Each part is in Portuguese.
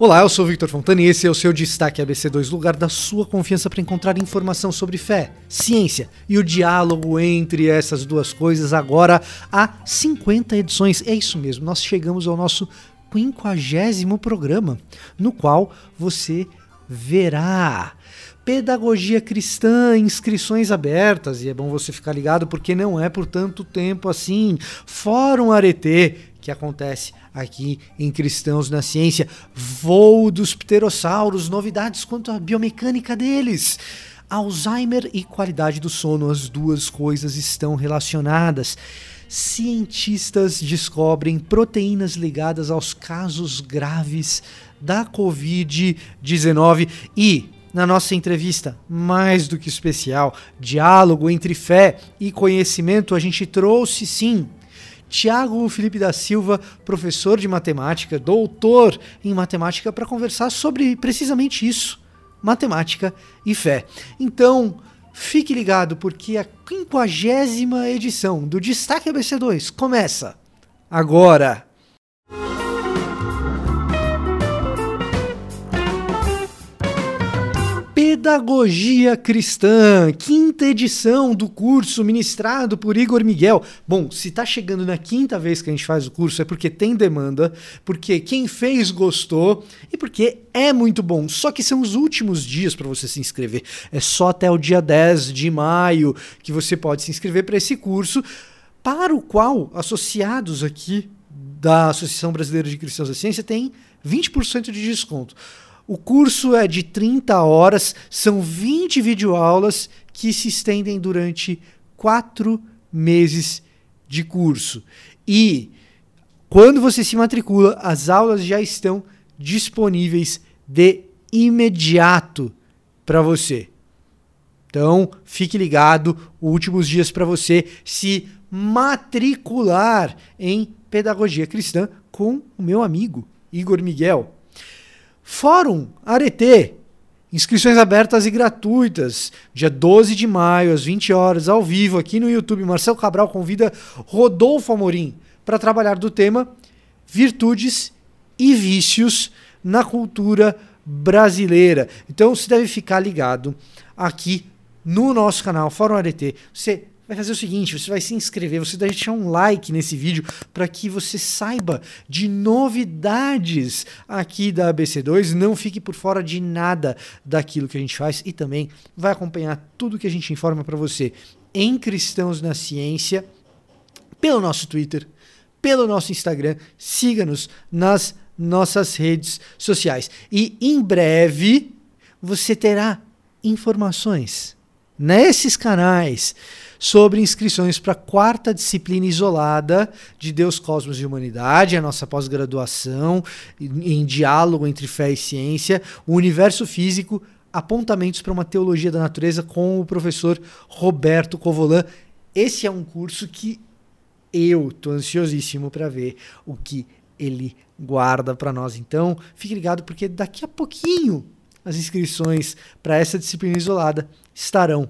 Olá, eu sou Victor Fontana e esse é o seu Destaque ABC2, lugar da sua confiança para encontrar informação sobre fé, ciência e o diálogo entre essas duas coisas. Agora há 50 edições. É isso mesmo, nós chegamos ao nosso quinquagésimo programa, no qual você verá pedagogia cristã, inscrições abertas, e é bom você ficar ligado porque não é por tanto tempo assim. Fórum Arete, que acontece aqui em Cristãos na Ciência, voo dos pterossauros, novidades quanto à biomecânica deles. Alzheimer e qualidade do sono, as duas coisas estão relacionadas. Cientistas descobrem proteínas ligadas aos casos graves da Covid-19 e na nossa entrevista, mais do que especial, diálogo entre fé e conhecimento, a gente trouxe sim Tiago Felipe da Silva, professor de matemática, doutor em matemática, para conversar sobre precisamente isso: matemática e fé. Então, fique ligado, porque a quinquagésima edição do Destaque ABC2 começa agora. Pedagogia Cristã, quinta edição do curso ministrado por Igor Miguel. Bom, se está chegando na quinta vez que a gente faz o curso é porque tem demanda, porque quem fez gostou e porque é muito bom. Só que são os últimos dias para você se inscrever. É só até o dia 10 de maio que você pode se inscrever para esse curso, para o qual associados aqui da Associação Brasileira de Cristãos da Ciência têm 20% de desconto. O curso é de 30 horas, são 20 videoaulas que se estendem durante quatro meses de curso. E quando você se matricula, as aulas já estão disponíveis de imediato para você. Então, fique ligado, últimos dias para você se matricular em Pedagogia Cristã com o meu amigo Igor Miguel. Fórum Arete. Inscrições abertas e gratuitas. Dia 12 de maio, às 20 horas, ao vivo, aqui no YouTube. Marcelo Cabral convida Rodolfo Amorim para trabalhar do tema Virtudes e Vícios na Cultura Brasileira. Então você deve ficar ligado aqui no nosso canal Fórum Arete. Você vai fazer o seguinte: você vai se inscrever, você vai deixar um like nesse vídeo para que você saiba de novidades aqui da ABC2, não fique por fora de nada daquilo que a gente faz e também vai acompanhar tudo que a gente informa para você em Cristãos na Ciência, pelo nosso Twitter, pelo nosso Instagram. Siga-nos nas nossas redes sociais. E em breve você terá informações nesses canais sobre inscrições para a quarta disciplina isolada de Deus, Cosmos e Humanidade, a nossa pós-graduação em diálogo entre fé e ciência, o universo físico, apontamentos para uma teologia da natureza com o professor Roberto Covolan. Esse é um curso que eu tô ansiosíssimo para ver o que ele guarda para nós. Então, fique ligado porque daqui a pouquinho as inscrições para essa disciplina isolada estarão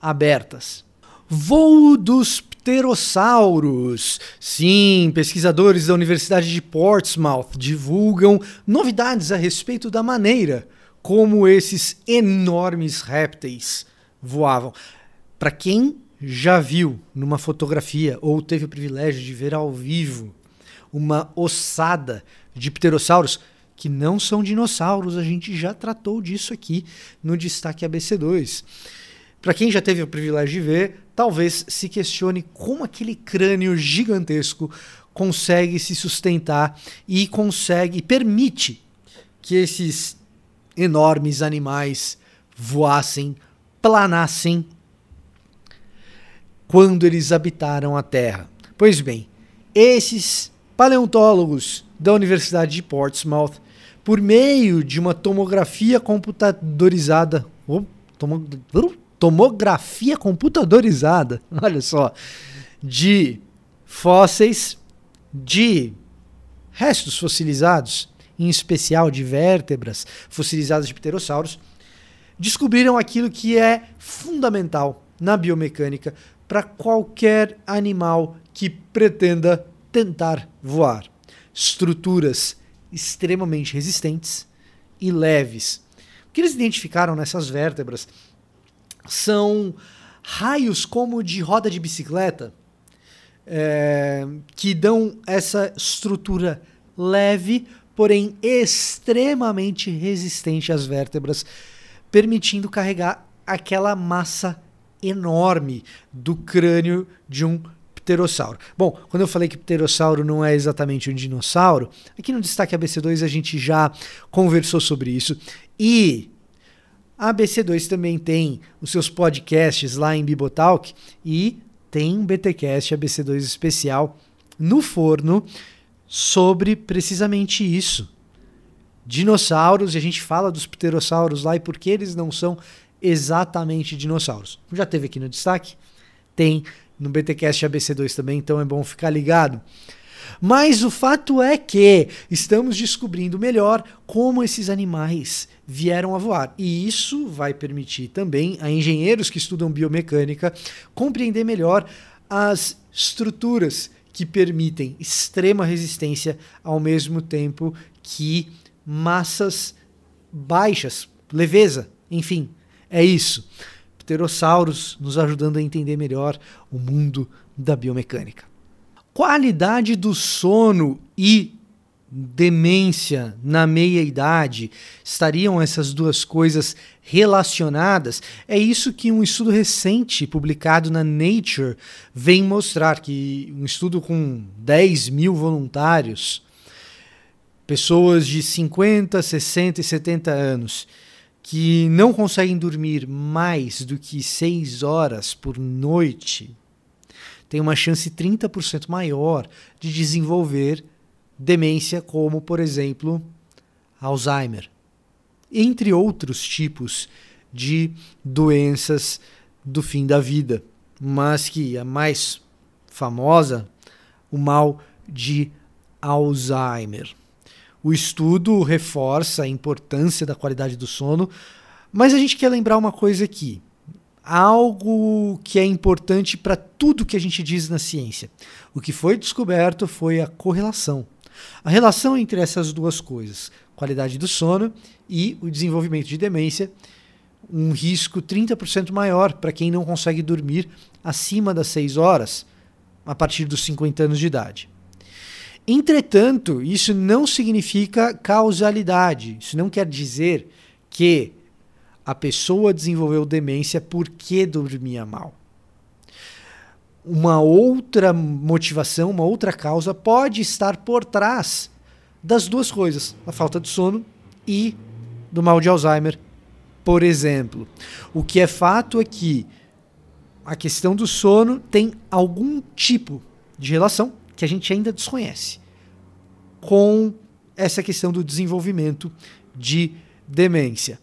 abertas. Voo dos pterossauros. Sim, pesquisadores da Universidade de Portsmouth divulgam novidades a respeito da maneira como esses enormes répteis voavam. Para quem já viu numa fotografia ou teve o privilégio de ver ao vivo uma ossada de pterossauros, que não são dinossauros, a gente já tratou disso aqui no destaque ABC2. Para quem já teve o privilégio de ver, talvez se questione como aquele crânio gigantesco consegue se sustentar e consegue, permite que esses enormes animais voassem, planassem quando eles habitaram a Terra. Pois bem, esses paleontólogos da Universidade de Portsmouth, por meio de uma tomografia computadorizada, oh, tomo, tomografia computadorizada, olha só, de fósseis de restos fossilizados, em especial de vértebras fossilizadas de pterossauros, descobriram aquilo que é fundamental na biomecânica para qualquer animal que pretenda tentar voar: estruturas extremamente resistentes e leves. O que eles identificaram nessas vértebras são raios como de roda de bicicleta é, que dão essa estrutura leve, porém extremamente resistente às vértebras, permitindo carregar aquela massa enorme do crânio de um pterossauro. Bom, quando eu falei que pterossauro não é exatamente um dinossauro, aqui no Destaque ABC2 a gente já conversou sobre isso. E a ABC2 também tem os seus podcasts lá em Bibotalk e tem um BTcast ABC2 especial no forno sobre precisamente isso. Dinossauros, e a gente fala dos pterossauros lá e por que eles não são exatamente dinossauros. Já teve aqui no destaque? Tem no BTcast ABC2 também, então é bom ficar ligado. Mas o fato é que estamos descobrindo melhor como esses animais vieram a voar. E isso vai permitir também a engenheiros que estudam biomecânica compreender melhor as estruturas que permitem extrema resistência ao mesmo tempo que massas baixas, leveza, enfim, é isso. Pterossauros nos ajudando a entender melhor o mundo da biomecânica. Qualidade do sono e demência na meia-idade, estariam essas duas coisas relacionadas? É isso que um estudo recente publicado na Nature vem mostrar, que um estudo com 10 mil voluntários, pessoas de 50, 60 e 70 anos, que não conseguem dormir mais do que 6 horas por noite, tem uma chance 30% maior de desenvolver demência, como, por exemplo, Alzheimer, entre outros tipos de doenças do fim da vida, mas que a mais famosa, o mal de Alzheimer. O estudo reforça a importância da qualidade do sono, mas a gente quer lembrar uma coisa aqui. Algo que é importante para tudo que a gente diz na ciência. O que foi descoberto foi a correlação. A relação entre essas duas coisas, qualidade do sono e o desenvolvimento de demência, um risco 30% maior para quem não consegue dormir acima das 6 horas a partir dos 50 anos de idade. Entretanto, isso não significa causalidade. Isso não quer dizer que a pessoa desenvolveu demência porque dormia mal. Uma outra motivação, uma outra causa pode estar por trás das duas coisas: a falta de sono e do mal de Alzheimer, por exemplo. O que é fato é que a questão do sono tem algum tipo de relação que a gente ainda desconhece com essa questão do desenvolvimento de demência.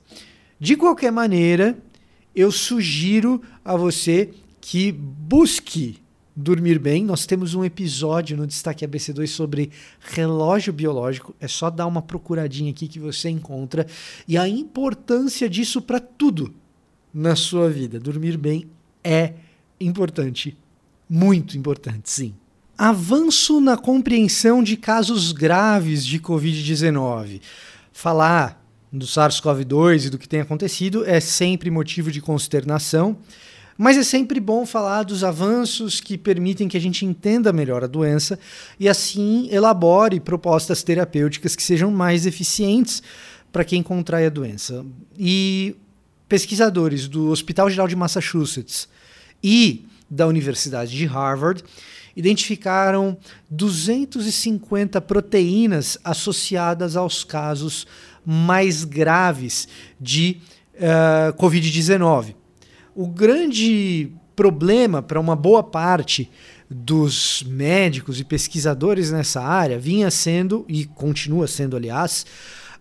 De qualquer maneira, eu sugiro a você que busque dormir bem. Nós temos um episódio no Destaque ABC2 sobre relógio biológico. É só dar uma procuradinha aqui que você encontra. E a importância disso para tudo na sua vida. Dormir bem é importante. Muito importante, sim. Avanço na compreensão de casos graves de Covid-19. Falar do SARS-CoV-2 e do que tem acontecido é sempre motivo de consternação, mas é sempre bom falar dos avanços que permitem que a gente entenda melhor a doença e assim elabore propostas terapêuticas que sejam mais eficientes para quem contrai a doença. E pesquisadores do Hospital Geral de Massachusetts e da Universidade de Harvard identificaram 250 proteínas associadas aos casos mais graves de uh, Covid-19. O grande problema para uma boa parte dos médicos e pesquisadores nessa área vinha sendo, e continua sendo, aliás,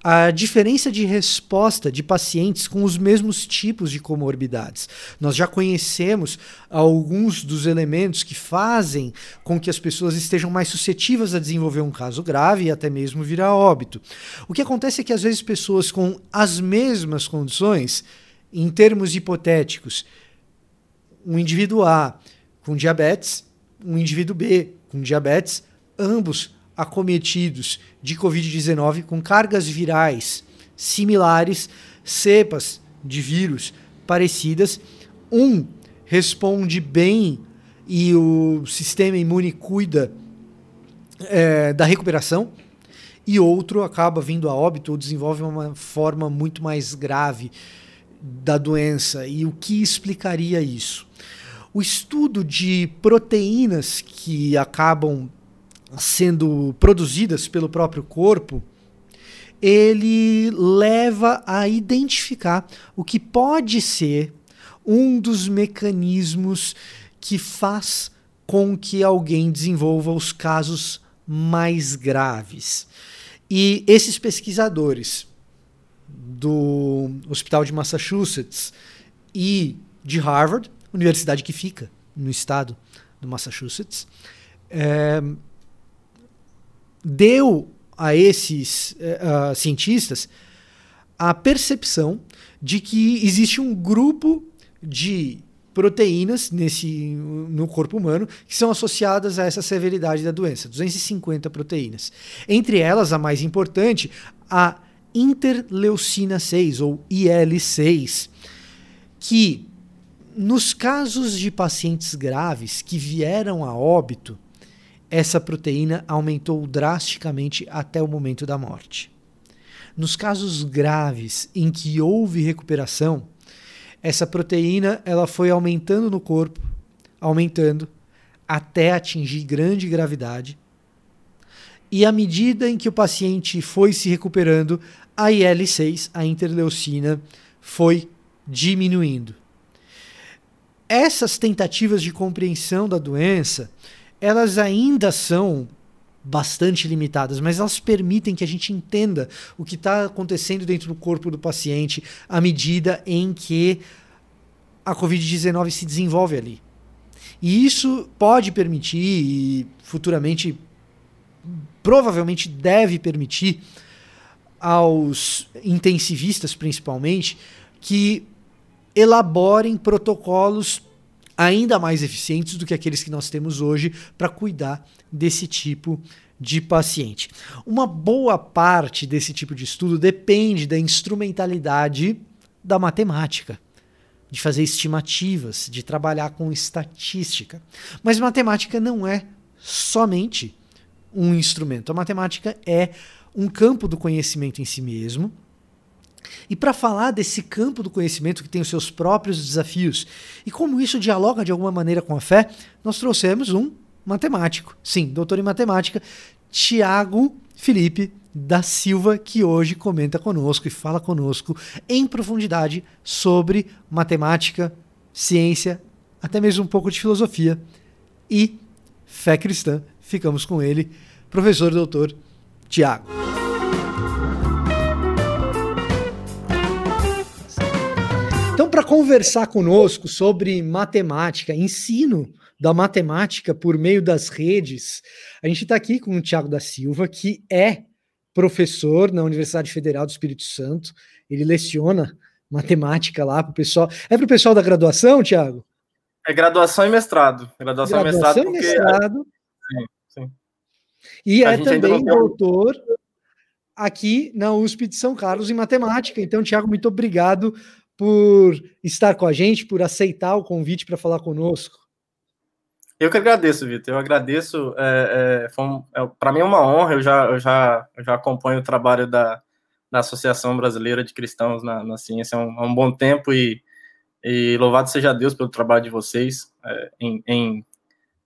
a diferença de resposta de pacientes com os mesmos tipos de comorbidades. Nós já conhecemos alguns dos elementos que fazem com que as pessoas estejam mais suscetíveis a desenvolver um caso grave e até mesmo vir a óbito. O que acontece é que às vezes pessoas com as mesmas condições, em termos hipotéticos, um indivíduo A com diabetes, um indivíduo B com diabetes, ambos acometidos de Covid-19 com cargas virais similares, cepas de vírus parecidas. Um responde bem e o sistema imune cuida é, da recuperação, e outro acaba vindo a óbito ou desenvolve uma forma muito mais grave da doença. E o que explicaria isso? O estudo de proteínas que acabam sendo produzidas pelo próprio corpo, ele leva a identificar o que pode ser um dos mecanismos que faz com que alguém desenvolva os casos mais graves. E esses pesquisadores do Hospital de Massachusetts e de Harvard, universidade que fica no estado do Massachusetts, é, deu a esses uh, cientistas a percepção de que existe um grupo de proteínas nesse no corpo humano que são associadas a essa severidade da doença, 250 proteínas. Entre elas, a mais importante, a interleucina 6 ou IL6, que nos casos de pacientes graves que vieram a óbito, essa proteína aumentou drasticamente até o momento da morte. Nos casos graves em que houve recuperação, essa proteína ela foi aumentando no corpo, aumentando até atingir grande gravidade. E à medida em que o paciente foi se recuperando, a IL-6, a interleucina, foi diminuindo. Essas tentativas de compreensão da doença, elas ainda são bastante limitadas, mas elas permitem que a gente entenda o que está acontecendo dentro do corpo do paciente à medida em que a Covid-19 se desenvolve ali. E isso pode permitir, e futuramente provavelmente deve permitir, aos intensivistas principalmente, que elaborem protocolos ainda mais eficientes do que aqueles que nós temos hoje para cuidar desse tipo de paciente. Uma boa parte desse tipo de estudo depende da instrumentalidade da matemática, de fazer estimativas, de trabalhar com estatística. Mas matemática não é somente um instrumento. A matemática é um campo do conhecimento em si mesmo e para falar desse campo do conhecimento que tem os seus próprios desafios e como isso dialoga de alguma maneira com a fé, nós trouxemos um matemático. Sim, doutor em matemática, Tiago Felipe da Silva, que hoje comenta conosco e fala conosco em profundidade sobre matemática, ciência, até mesmo um pouco de filosofia e fé cristã. Ficamos com ele, professor doutor Tiago. Então, para conversar conosco sobre matemática, ensino da matemática por meio das redes, a gente está aqui com o Tiago da Silva, que é professor na Universidade Federal do Espírito Santo. Ele leciona matemática lá para o pessoal. É para o pessoal da graduação, Tiago? É graduação e mestrado. Graduação, graduação e mestrado. E mestrado. Sim, sim. E a é também doutor aqui na USP de São Carlos em matemática. Então, Tiago, muito obrigado por estar com a gente, por aceitar o convite para falar conosco. Eu que agradeço, Vitor. Eu agradeço. É, é, um, é, para mim é uma honra. Eu já, eu já, eu já acompanho o trabalho da, da Associação Brasileira de Cristãos na, na Ciência há um, há um, bom tempo e, e, louvado seja Deus pelo trabalho de vocês é, em, em,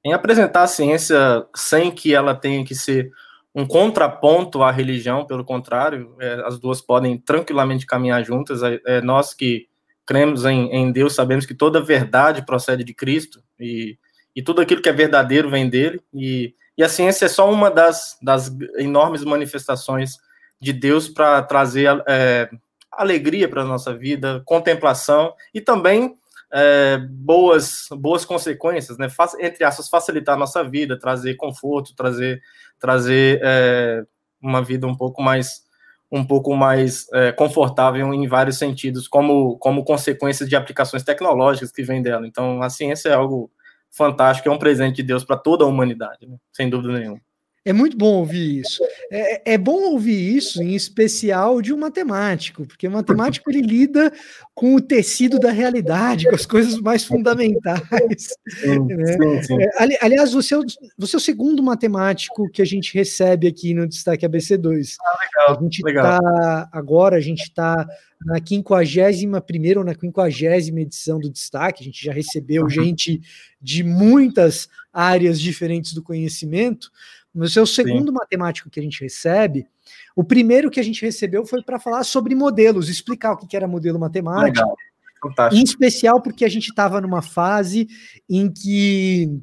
em apresentar a ciência sem que ela tenha que ser um contraponto à religião, pelo contrário, é, as duas podem tranquilamente caminhar juntas. É, é, nós que cremos em, em, Deus sabemos que toda verdade procede de Cristo e, e tudo aquilo que é verdadeiro vem dele. E, e a ciência é só uma das, das enormes manifestações de Deus para trazer é, alegria para a nossa vida, contemplação e também é, boas, boas consequências, né? entre aspas, facilitar a nossa vida, trazer conforto, trazer, trazer é, uma vida um pouco mais um pouco mais é, confortável em vários sentidos, como, como consequência de aplicações tecnológicas que vem dela. Então, a ciência é algo fantástico, é um presente de Deus para toda a humanidade, né? sem dúvida nenhuma. É muito bom ouvir isso. É, é, bom ouvir isso, em especial de um matemático, porque o matemático ele lida com o tecido da realidade, com as coisas mais fundamentais. Sim, né? sim, sim. É, ali, aliás, você é, o, você é o segundo matemático que a gente recebe aqui no Destaque ABC2. Ah, legal, a gente está agora, a gente está na 51 ou na 50 edição do Destaque, a gente já recebeu gente de muitas áreas diferentes do conhecimento, mas é o segundo Sim. matemático que a gente recebe. O primeiro que a gente recebeu foi para falar sobre modelos, explicar o que era modelo matemático. Legal. Fantástico. Em especial porque a gente estava numa fase em que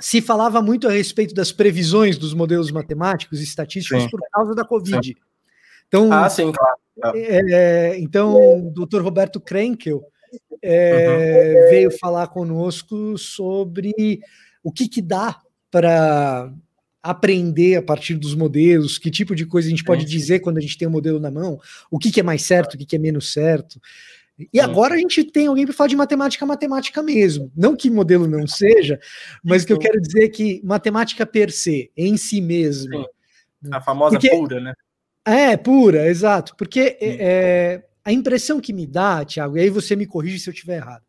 se falava muito a respeito das previsões dos modelos matemáticos e estatísticos sim. por causa da Covid. Sim. Então, ah, sim, claro. É, é então, o Dr. Roberto Krenkel é, uhum. veio falar conosco sobre o que, que dá para aprender a partir dos modelos, que tipo de coisa a gente pode dizer quando a gente tem o um modelo na mão, o que, que é mais certo, o que, que é menos certo. E agora a gente tem alguém para falar de matemática, matemática mesmo. Não que modelo não seja, mas o que eu quero dizer é que matemática per se, em si mesmo. Sim. A famosa Porque, pura, né? É, pura, exato. Porque é, é, a impressão que me dá, Tiago, e aí você me corrige se eu estiver errado,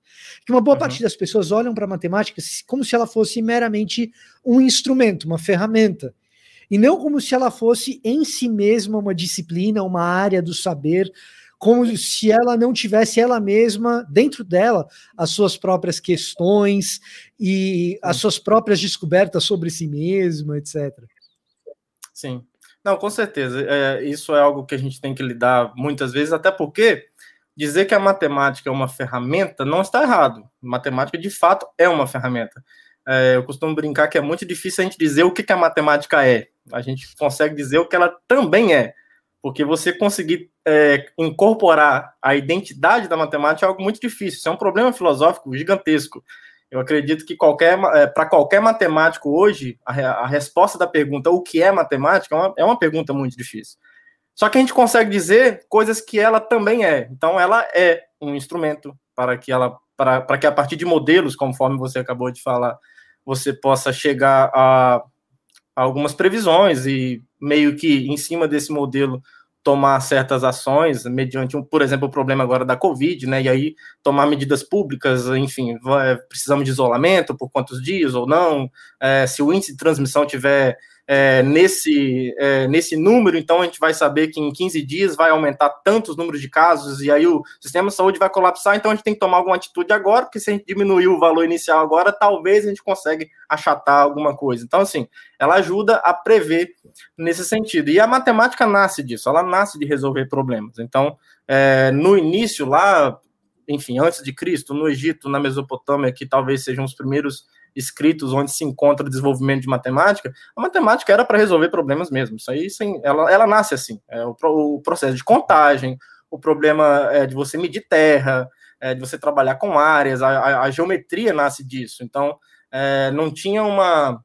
que uma boa uhum. parte das pessoas olham para a matemática como se ela fosse meramente um instrumento, uma ferramenta, e não como se ela fosse em si mesma uma disciplina, uma área do saber, como se ela não tivesse ela mesma, dentro dela, as suas próprias questões e as suas próprias descobertas sobre si mesma, etc. Sim. Não, com certeza. É, isso é algo que a gente tem que lidar muitas vezes, até porque dizer que a matemática é uma ferramenta não está errado. Matemática, de fato, é uma ferramenta. É, eu costumo brincar que é muito difícil a gente dizer o que, que a matemática é. A gente consegue dizer o que ela também é. Porque você conseguir é, incorporar a identidade da matemática é algo muito difícil. Isso é um problema filosófico gigantesco. Eu acredito que qualquer é, para qualquer matemático hoje, a, a, resposta da pergunta o que é matemática é uma, é uma pergunta muito difícil. Só que a gente consegue dizer coisas que ela também é. Então, ela é um instrumento para que ela, para, para que a partir de modelos, conforme você acabou de falar, você possa chegar a, a algumas previsões e meio que em cima desse modelo tomar certas ações mediante, um, por exemplo, o problema agora da Covid, né? E aí tomar medidas públicas, enfim, vai, precisamos de isolamento por quantos dias ou não, é, se o índice de transmissão tiver é, nesse, é, nesse número, então a gente vai saber que em 15 dias vai aumentar tantos números de casos, e aí o sistema de saúde vai colapsar, então a gente tem que tomar alguma atitude agora, porque se a gente diminuir o valor inicial agora, talvez a gente consiga achatar alguma coisa. Então, assim, ela ajuda a prever nesse sentido. E a matemática nasce disso, ela nasce de resolver problemas. Então, é, no início, lá, enfim, antes de Cristo, no Egito, na Mesopotâmia, que talvez sejam os primeiros escritos onde se encontra o desenvolvimento de matemática, a matemática era para resolver problemas mesmo. Isso aí, sim, ela, ela nasce assim. É o, o processo de contagem, o problema é de você medir terra, é de você trabalhar com áreas, a, a, a geometria nasce disso. Então, é, não tinha uma,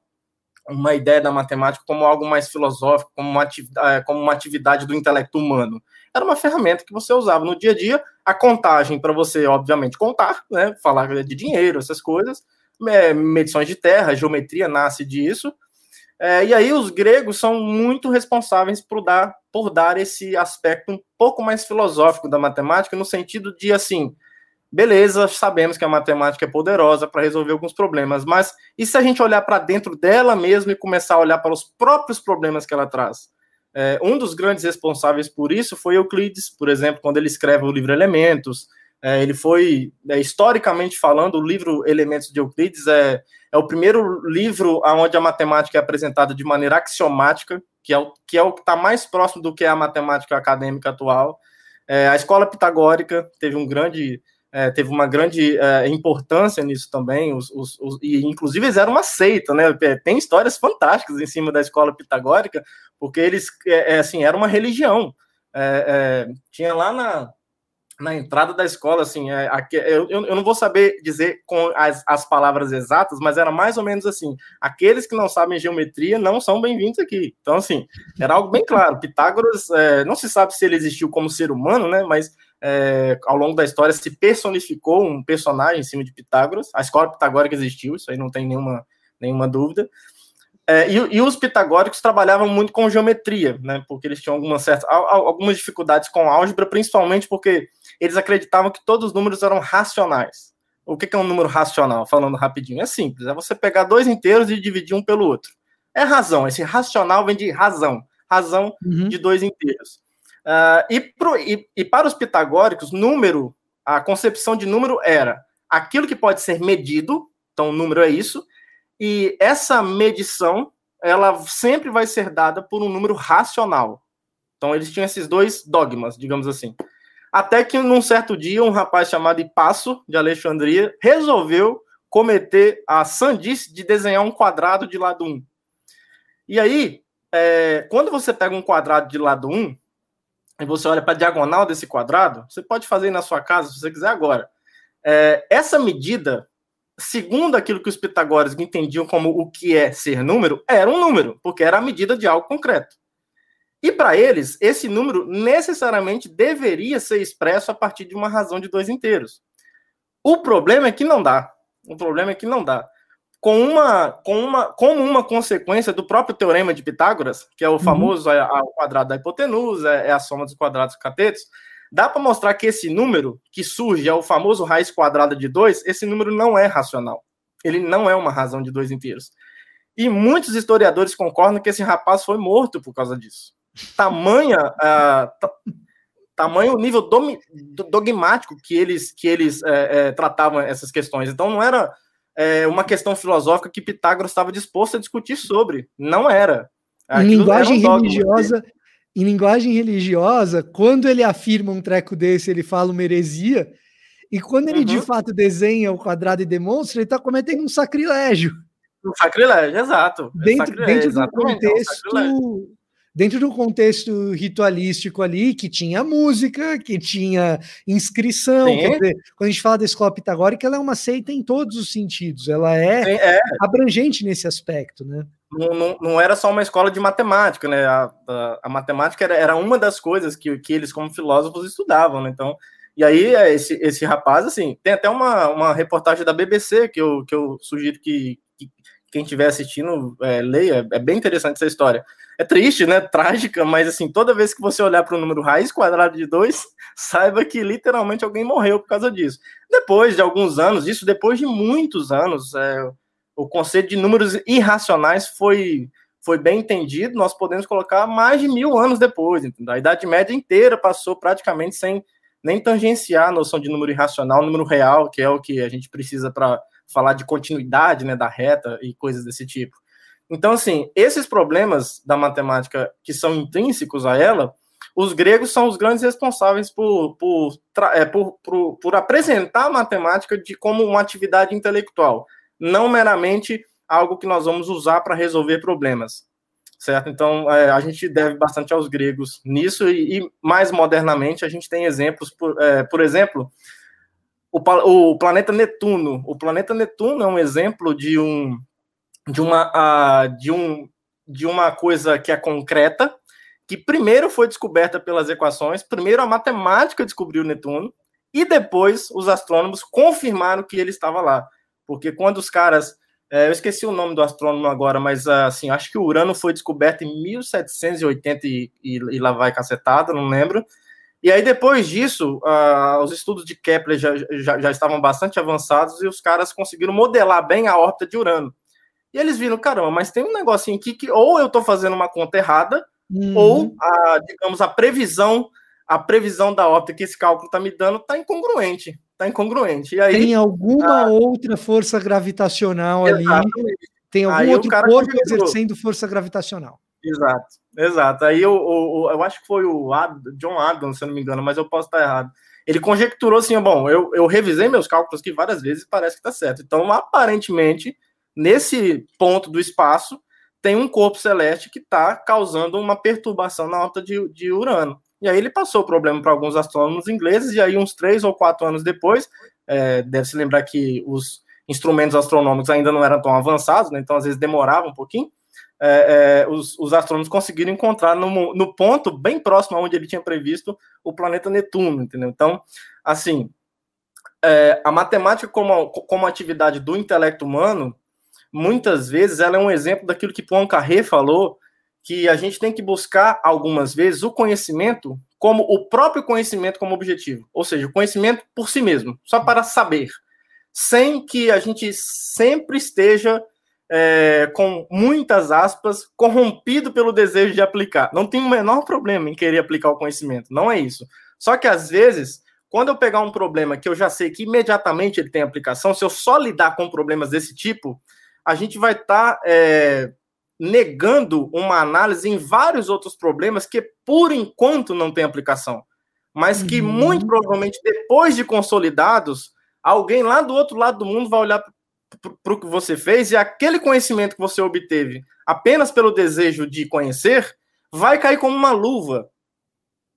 uma ideia da matemática como algo mais filosófico, como uma, é, como uma atividade do intelecto humano. Era uma ferramenta que você usava no dia a dia, a contagem para você, obviamente, contar, né, falar de dinheiro, essas coisas, é, medições de terra, geometria nasce disso. É, e aí os gregos são muito responsáveis por dar, por dar esse aspecto um pouco mais filosófico da matemática, no sentido de assim, beleza, sabemos que a matemática é poderosa para resolver alguns problemas, mas e se a gente olhar para dentro dela mesmo e começar a olhar para os próprios problemas que ela traz? É, um dos grandes responsáveis por isso foi Euclides, por exemplo, quando ele escreve o livro Elementos, é, ele foi, é, historicamente falando, o livro Elementos de Euclides é, é o primeiro livro onde a matemática é apresentada de maneira axiomática, que é o que é está mais próximo do que é a matemática acadêmica atual. É, a escola pitagórica teve um grande é, teve uma grande é, importância nisso também, os, os, os, e inclusive eles eram uma seita, né? Tem histórias fantásticas em cima da escola pitagórica, porque eles, é, é assim, era uma religião. tinha lá na, na entrada da escola, assim, é, eu, eu não vou saber dizer com as, as palavras exatas, mas era mais ou menos assim: aqueles que não sabem geometria não são bem-vindos aqui. Então, assim, era algo bem claro. Pitágoras, é, não se sabe se ele existiu como ser humano, né, mas é, ao longo da história se personificou um personagem em cima de Pitágoras. A escola pitagórica existiu, isso aí não tem nenhuma, nenhuma dúvida. É, e, e, os pitagóricos trabalhavam muito com geometria, né? Porque eles tinham algumas certas, algumas dificuldades com álgebra, principalmente porque eles acreditavam que todos os números eram racionais. O que é um número racional? Falando rapidinho, é simples. É você pegar dois inteiros e dividir um pelo outro. É razão. Esse racional vem de razão. Razão uhum. de dois inteiros. Uh, e, pro, e, e para os pitagóricos, número, a concepção de número era aquilo que pode ser medido, então o número é isso, e essa medição ela sempre vai ser dada por um número racional. Então eles tinham esses dois dogmas, digamos assim. Até que num certo dia um rapaz chamado Ipasso de Alexandria resolveu cometer a sandice de desenhar um quadrado de lado 1. E aí, é, quando você pega um quadrado de lado 1 e você olha para a diagonal desse quadrado, você pode fazer na sua casa se você quiser agora. É, essa medida, segundo aquilo que os pitagóricos entendiam como o que é ser número, era um número, porque era a medida de algo concreto. E para eles, esse número necessariamente deveria ser expresso a partir de uma razão de dois inteiros. O problema é que não dá. O problema é que não dá. Com uma, com uma, como uma consequência do próprio teorema de Pitágoras, que é o uhum. famoso uhum. a, quadrado da hipotenusa, é, é a soma dos quadrados catetos, dá para mostrar que esse número que surge é o famoso raiz quadrada de 2, esse número não é racional. Ele não é uma razão de dois inteiros. E muitos historiadores concordam que esse rapaz foi morto por causa disso tamanha uh, tamanho nível dogmático que eles que eles é, é, tratavam essas questões. Então não era é, uma questão filosófica que Pitágoras estava disposto a discutir sobre. Não era. Aquilo em linguagem um religiosa, em linguagem religiosa, quando ele afirma um treco desse, ele fala uma heresia. E quando ele uhum. de fato desenha o quadrado e demonstra, ele está cometendo um sacrilégio. Um sacrilégio, exato. Dentro, sacrilégio, dentro do contexto um dentro do contexto ritualístico ali, que tinha música, que tinha inscrição. Dizer, quando a gente fala da escola pitagórica, ela é uma seita em todos os sentidos, ela é, Sim, é. abrangente nesse aspecto, né? Não, não, não, era só uma escola de matemática, né? A, a, a matemática era, era, uma das coisas que, que eles, como filósofos, estudavam, né? Então, e aí, é, esse, esse rapaz, assim, tem até uma, uma reportagem da BBC que eu, que eu sugiro que quem estiver assistindo é, leia, é bem interessante essa história. É triste, né? Trágica, mas assim, toda vez que você olhar para o número raiz quadrada de 2, saiba que literalmente alguém morreu por causa disso. Depois de alguns anos, isso depois de muitos anos, é, o conceito de números irracionais foi, foi bem entendido, nós podemos colocar mais de mil anos depois. Entendeu? A Idade Média inteira passou praticamente sem nem tangenciar a noção de número irracional, número real, que é o que a gente precisa para falar de continuidade né, da reta e coisas desse tipo. Então, assim, esses problemas da matemática que são intrínsecos a ela, os gregos são os grandes responsáveis por, por, é, por, por, por apresentar a matemática de como uma atividade intelectual, não meramente algo que nós vamos usar para resolver problemas, certo? Então, é, a gente deve bastante aos gregos nisso, e, e mais modernamente a gente tem exemplos, por, é, por exemplo, o, o planeta Netuno. O planeta Netuno é um exemplo de um de uma de um de uma coisa que é concreta, que primeiro foi descoberta pelas equações, primeiro a matemática descobriu Netuno e depois os astrônomos confirmaram que ele estava lá, porque quando os caras é, eu esqueci o nome do astrônomo agora, mas assim, acho que o Urano foi descoberto em 1780 e, e, e lá vai cacetada, não lembro. E aí, depois disso, uh, os estudos de Kepler já, já, já, estavam bastante avançados e os caras conseguiram modelar bem a órbita de Urano. E eles viram, caramba, mas tem um negocinho aqui que ou eu estou fazendo uma conta errada, uhum. ou, a, digamos, a previsão a previsão da órbita que esse cálculo está me dando está incongruente. Está incongruente. E aí, tem alguma uh, outra força gravitacional ali. Tem algum aí outro corpo exercendo força gravitacional. Exato, exato. Aí eu, eu, eu acho que foi o Ad, John Adams, se eu não me engano, mas eu posso estar errado. Ele conjecturou assim: bom, eu, eu revisei meus cálculos aqui várias vezes e parece que está certo. Então, aparentemente, nesse ponto do espaço, tem um corpo celeste que está causando uma perturbação na órbita de, de Urano. E aí ele passou o problema para alguns astrônomos ingleses, e aí, uns três ou quatro anos depois, é, deve se lembrar que os instrumentos astronômicos ainda não eram tão avançados, né, então às vezes demorava um pouquinho é, é, os, os, astrônomos conseguiram encontrar no, no, ponto bem próximo aonde ele tinha previsto o planeta Netuno, entendeu? Então, assim, é, a matemática como, como atividade do intelecto humano muitas vezes ela é um exemplo daquilo que Poincaré falou, que a gente tem que buscar algumas vezes o conhecimento como o próprio conhecimento como objetivo, ou seja, o conhecimento por si mesmo, só para saber, sem que a gente sempre esteja é, com muitas aspas corrompido pelo desejo de aplicar. Não tem o menor problema em querer aplicar o conhecimento, não é isso. Só que às vezes quando eu pegar um problema que eu já sei que imediatamente ele tem aplicação, se eu só lidar com problemas desse tipo, a gente vai estar tá, é, negando uma análise em vários outros problemas que, por enquanto, não tem aplicação. Mas que, uhum. muito provavelmente, depois de consolidados, alguém lá do outro lado do mundo vai olhar para o que você fez e aquele conhecimento que você obteve apenas pelo desejo de conhecer vai cair como uma luva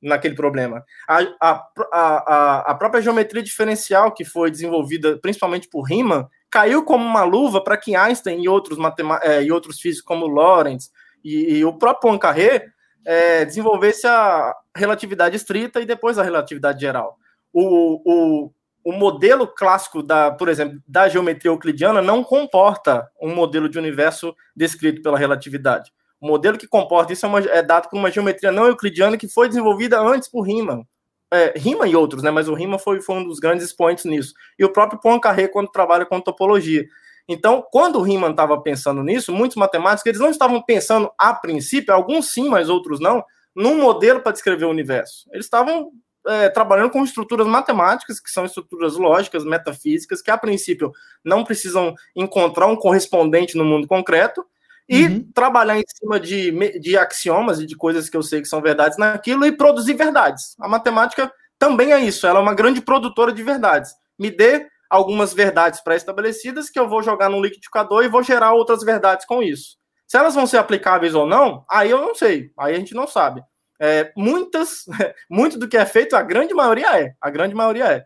naquele problema. A, a, a, a própria geometria diferencial que foi desenvolvida principalmente por Riemann caiu como uma luva para que Einstein e outros, é, e outros físicos como Lorentz e, e o próprio Poincaré é, desenvolvesse a relatividade estrita e depois a relatividade geral. O, o, o modelo clássico da, por exemplo, da geometria euclidiana não comporta um modelo de universo descrito pela relatividade. O modelo que comporta isso é, uma, é dado por uma geometria não euclidiana que foi desenvolvida antes por Riemann. É, Riemann e outros, né? Mas o Riemann foi, foi um dos grandes expoentes nisso. E o próprio Poincaré quando trabalha com topologia. Então, quando o Riemann estava pensando nisso, muitos matemáticos eles não estavam pensando a princípio, alguns sim, mas outros não, num modelo para descrever o universo. Eles estavam é, trabalhando com estruturas matemáticas, que são estruturas lógicas, metafísicas, que a princípio não precisam encontrar um correspondente no mundo concreto, e uhum. trabalhar em cima de, de axiomas e de coisas que eu sei que são verdades naquilo e produzir verdades. A matemática também é isso, ela é uma grande produtora de verdades. Me dê algumas verdades pré-estabelecidas que eu vou jogar num liquidificador e vou gerar outras verdades com isso. Se elas vão ser aplicáveis ou não, aí eu não sei, aí a gente não sabe. É, muitas, muito do que é feito, a grande maioria é, a grande maioria é.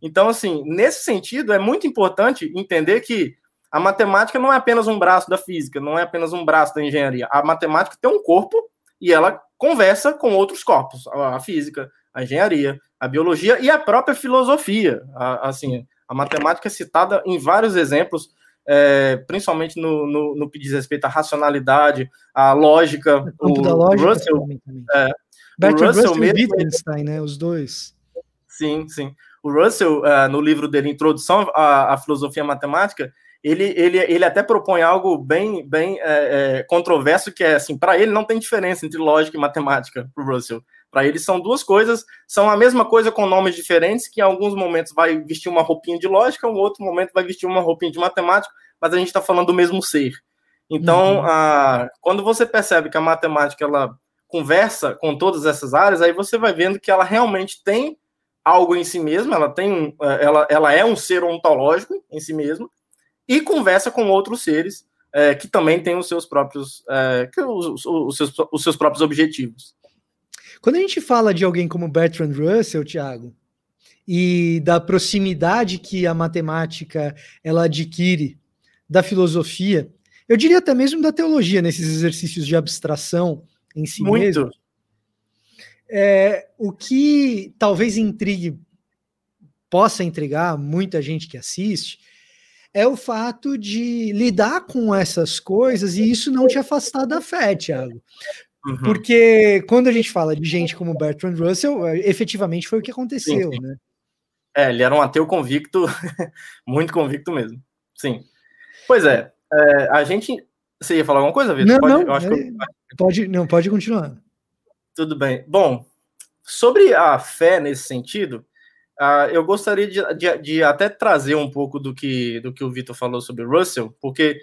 Então, assim, nesse sentido, é muito importante entender que a matemática não é apenas um braço da física, não é apenas um braço da engenharia. A matemática tem um corpo e ela conversa com outros corpos, a física, a engenharia, a biologia e a própria filosofia. A, assim, a matemática é citada em vários exemplos, é, principalmente no, no, no, que diz respeito à racionalidade, à lógica. O campo o, lógica Russell, também. É, Bertrand Russell, Russell mesmo, e Wittgenstein, né? Os dois. Sim, sim. O Russell, uh, no livro dele, Introdução à, à Filosofia Matemática, ele, ele, ele até propõe algo bem, bem é, é, controverso, que é assim, para ele não tem diferença entre lógica e matemática, para o Russell. Para ele são duas coisas, são a mesma coisa com nomes diferentes, que em alguns momentos vai vestir uma roupinha de lógica, em outro momento vai vestir uma roupinha de matemática, mas a gente está falando do mesmo ser. Então, uhum. a, quando você percebe que a matemática ela conversa com todas essas áreas, aí você vai vendo que ela realmente tem algo em si mesma, ela tem, ela, ela é um ser ontológico em si mesmo, e conversa com outros seres é, que também têm os seus próprios é, os, os, seus, os seus próprios objetivos. Quando a gente fala de alguém como Bertrand Russell, Thiago, e da proximidade que a matemática ela adquire da filosofia, eu diria até mesmo da teologia nesses exercícios de abstração em si Muito. mesmo. É, o que talvez intrigue, possa intrigar muita gente que assiste, é o fato de lidar com essas coisas e isso não te afastar da fé, Thiago. Uhum. Porque quando a gente fala de gente como Bertrand Russell, é, efetivamente foi o que aconteceu, sim, sim. né? É, ele era um ateu convicto, muito convicto mesmo. Sim. Pois é, é, a gente. Você ia falar alguma coisa, Vitor? Não, pode, não, eu acho é, que eu... pode, não, pode continuar. Tudo bem. Bom, sobre a fé nesse sentido, Uh, eu gostaria de, de, de, até trazer um pouco do que, do que o Vitor falou sobre Russell, porque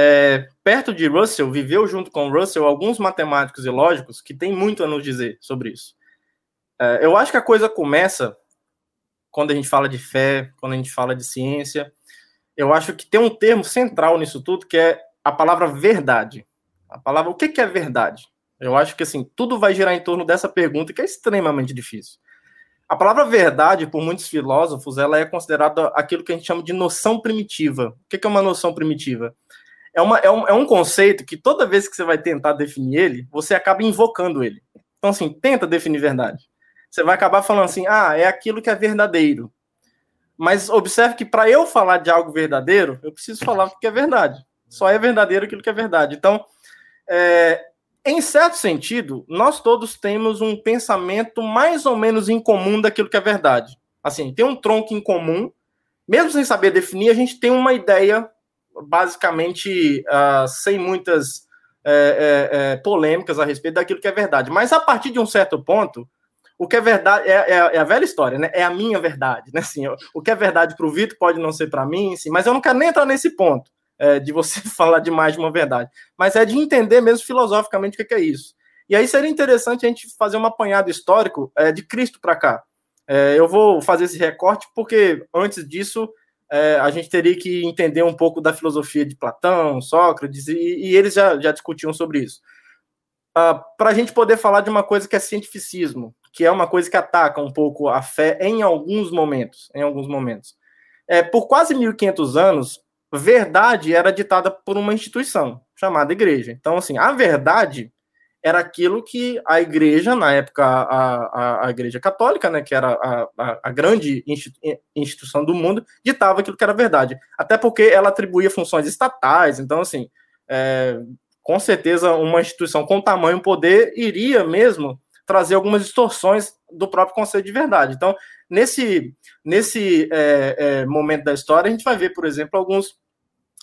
é, perto de Russell, viveu junto com Russell alguns matemáticos e lógicos que têm muito a nos dizer sobre isso. É, eu acho que a coisa começa quando a gente fala de fé, quando a gente fala de ciência. Eu acho que tem um termo central nisso tudo que é a palavra verdade. A palavra, o que, que é verdade? Eu acho que assim tudo vai girar em torno dessa pergunta que é extremamente difícil. A palavra verdade, por muitos filósofos, ela é considerada aquilo que a gente chama de noção primitiva. O que é uma noção primitiva? É, uma, é, um, é um conceito que toda vez que você vai tentar definir ele, você acaba invocando ele. Então, assim, tenta definir verdade. Você vai acabar falando assim, ah, é aquilo que é verdadeiro. Mas observe que para eu falar de algo verdadeiro, eu preciso falar o que é verdade. Só é verdadeiro aquilo que é verdade. Então, é, em certo sentido, nós todos temos um pensamento mais ou menos em comum daquilo que é verdade. Assim, tem um tronco em comum, mesmo sem saber definir, a gente tem uma ideia basicamente uh, sem muitas é, é, é, polêmicas a respeito daquilo que é verdade. Mas a partir de um certo ponto, o que é verdade é, é, é, a velha história, né? É a minha verdade, né? Assim, o que é verdade para o Vitor pode não ser para mim, sim, mas eu não quero nem entrar nesse ponto é, de você falar demais de uma verdade, mas é de entender mesmo filosoficamente o que é isso. E aí seria interessante a gente fazer um apanhado histórico é, de Cristo para cá. É, eu vou fazer esse recorte porque antes disso é, a gente teria que entender um pouco da filosofia de Platão, Sócrates, e, e eles já, já discutiam sobre isso. Uh, para a gente poder falar de uma coisa que é cientificismo, que é uma coisa que ataca um pouco a fé em alguns momentos, em alguns momentos. É, por quase 1500 anos, verdade era ditada por uma instituição chamada igreja. Então, assim, a verdade era aquilo que a igreja, na época, a, a, a igreja católica, né, que era a, a, a, grande instituição do mundo, ditava aquilo que era verdade. Até porque ela atribuía funções estatais, então, assim, é, com certeza uma instituição com tamanho poder iria mesmo trazer algumas distorções do próprio conceito de verdade. Então, nesse, nesse é, é, momento da história, a gente vai ver, por exemplo, alguns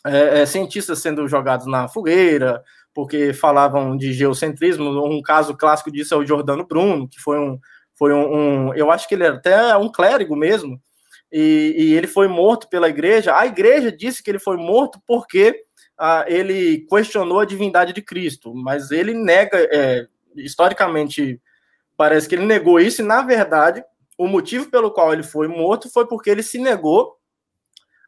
é, é cientistas sendo jogados na fogueira, porque falavam de geocentrismo. Um caso clássico disso é o Giordano Bruno, que foi um, foi um, um eu acho que ele era até um clérigo mesmo, e, e, ele foi morto pela igreja. A igreja disse que ele foi morto porque ah, ele questionou a divindade de Cristo, mas ele nega, é, historicamente, parece que ele negou isso, e na verdade, o motivo pelo qual ele foi morto foi porque ele se negou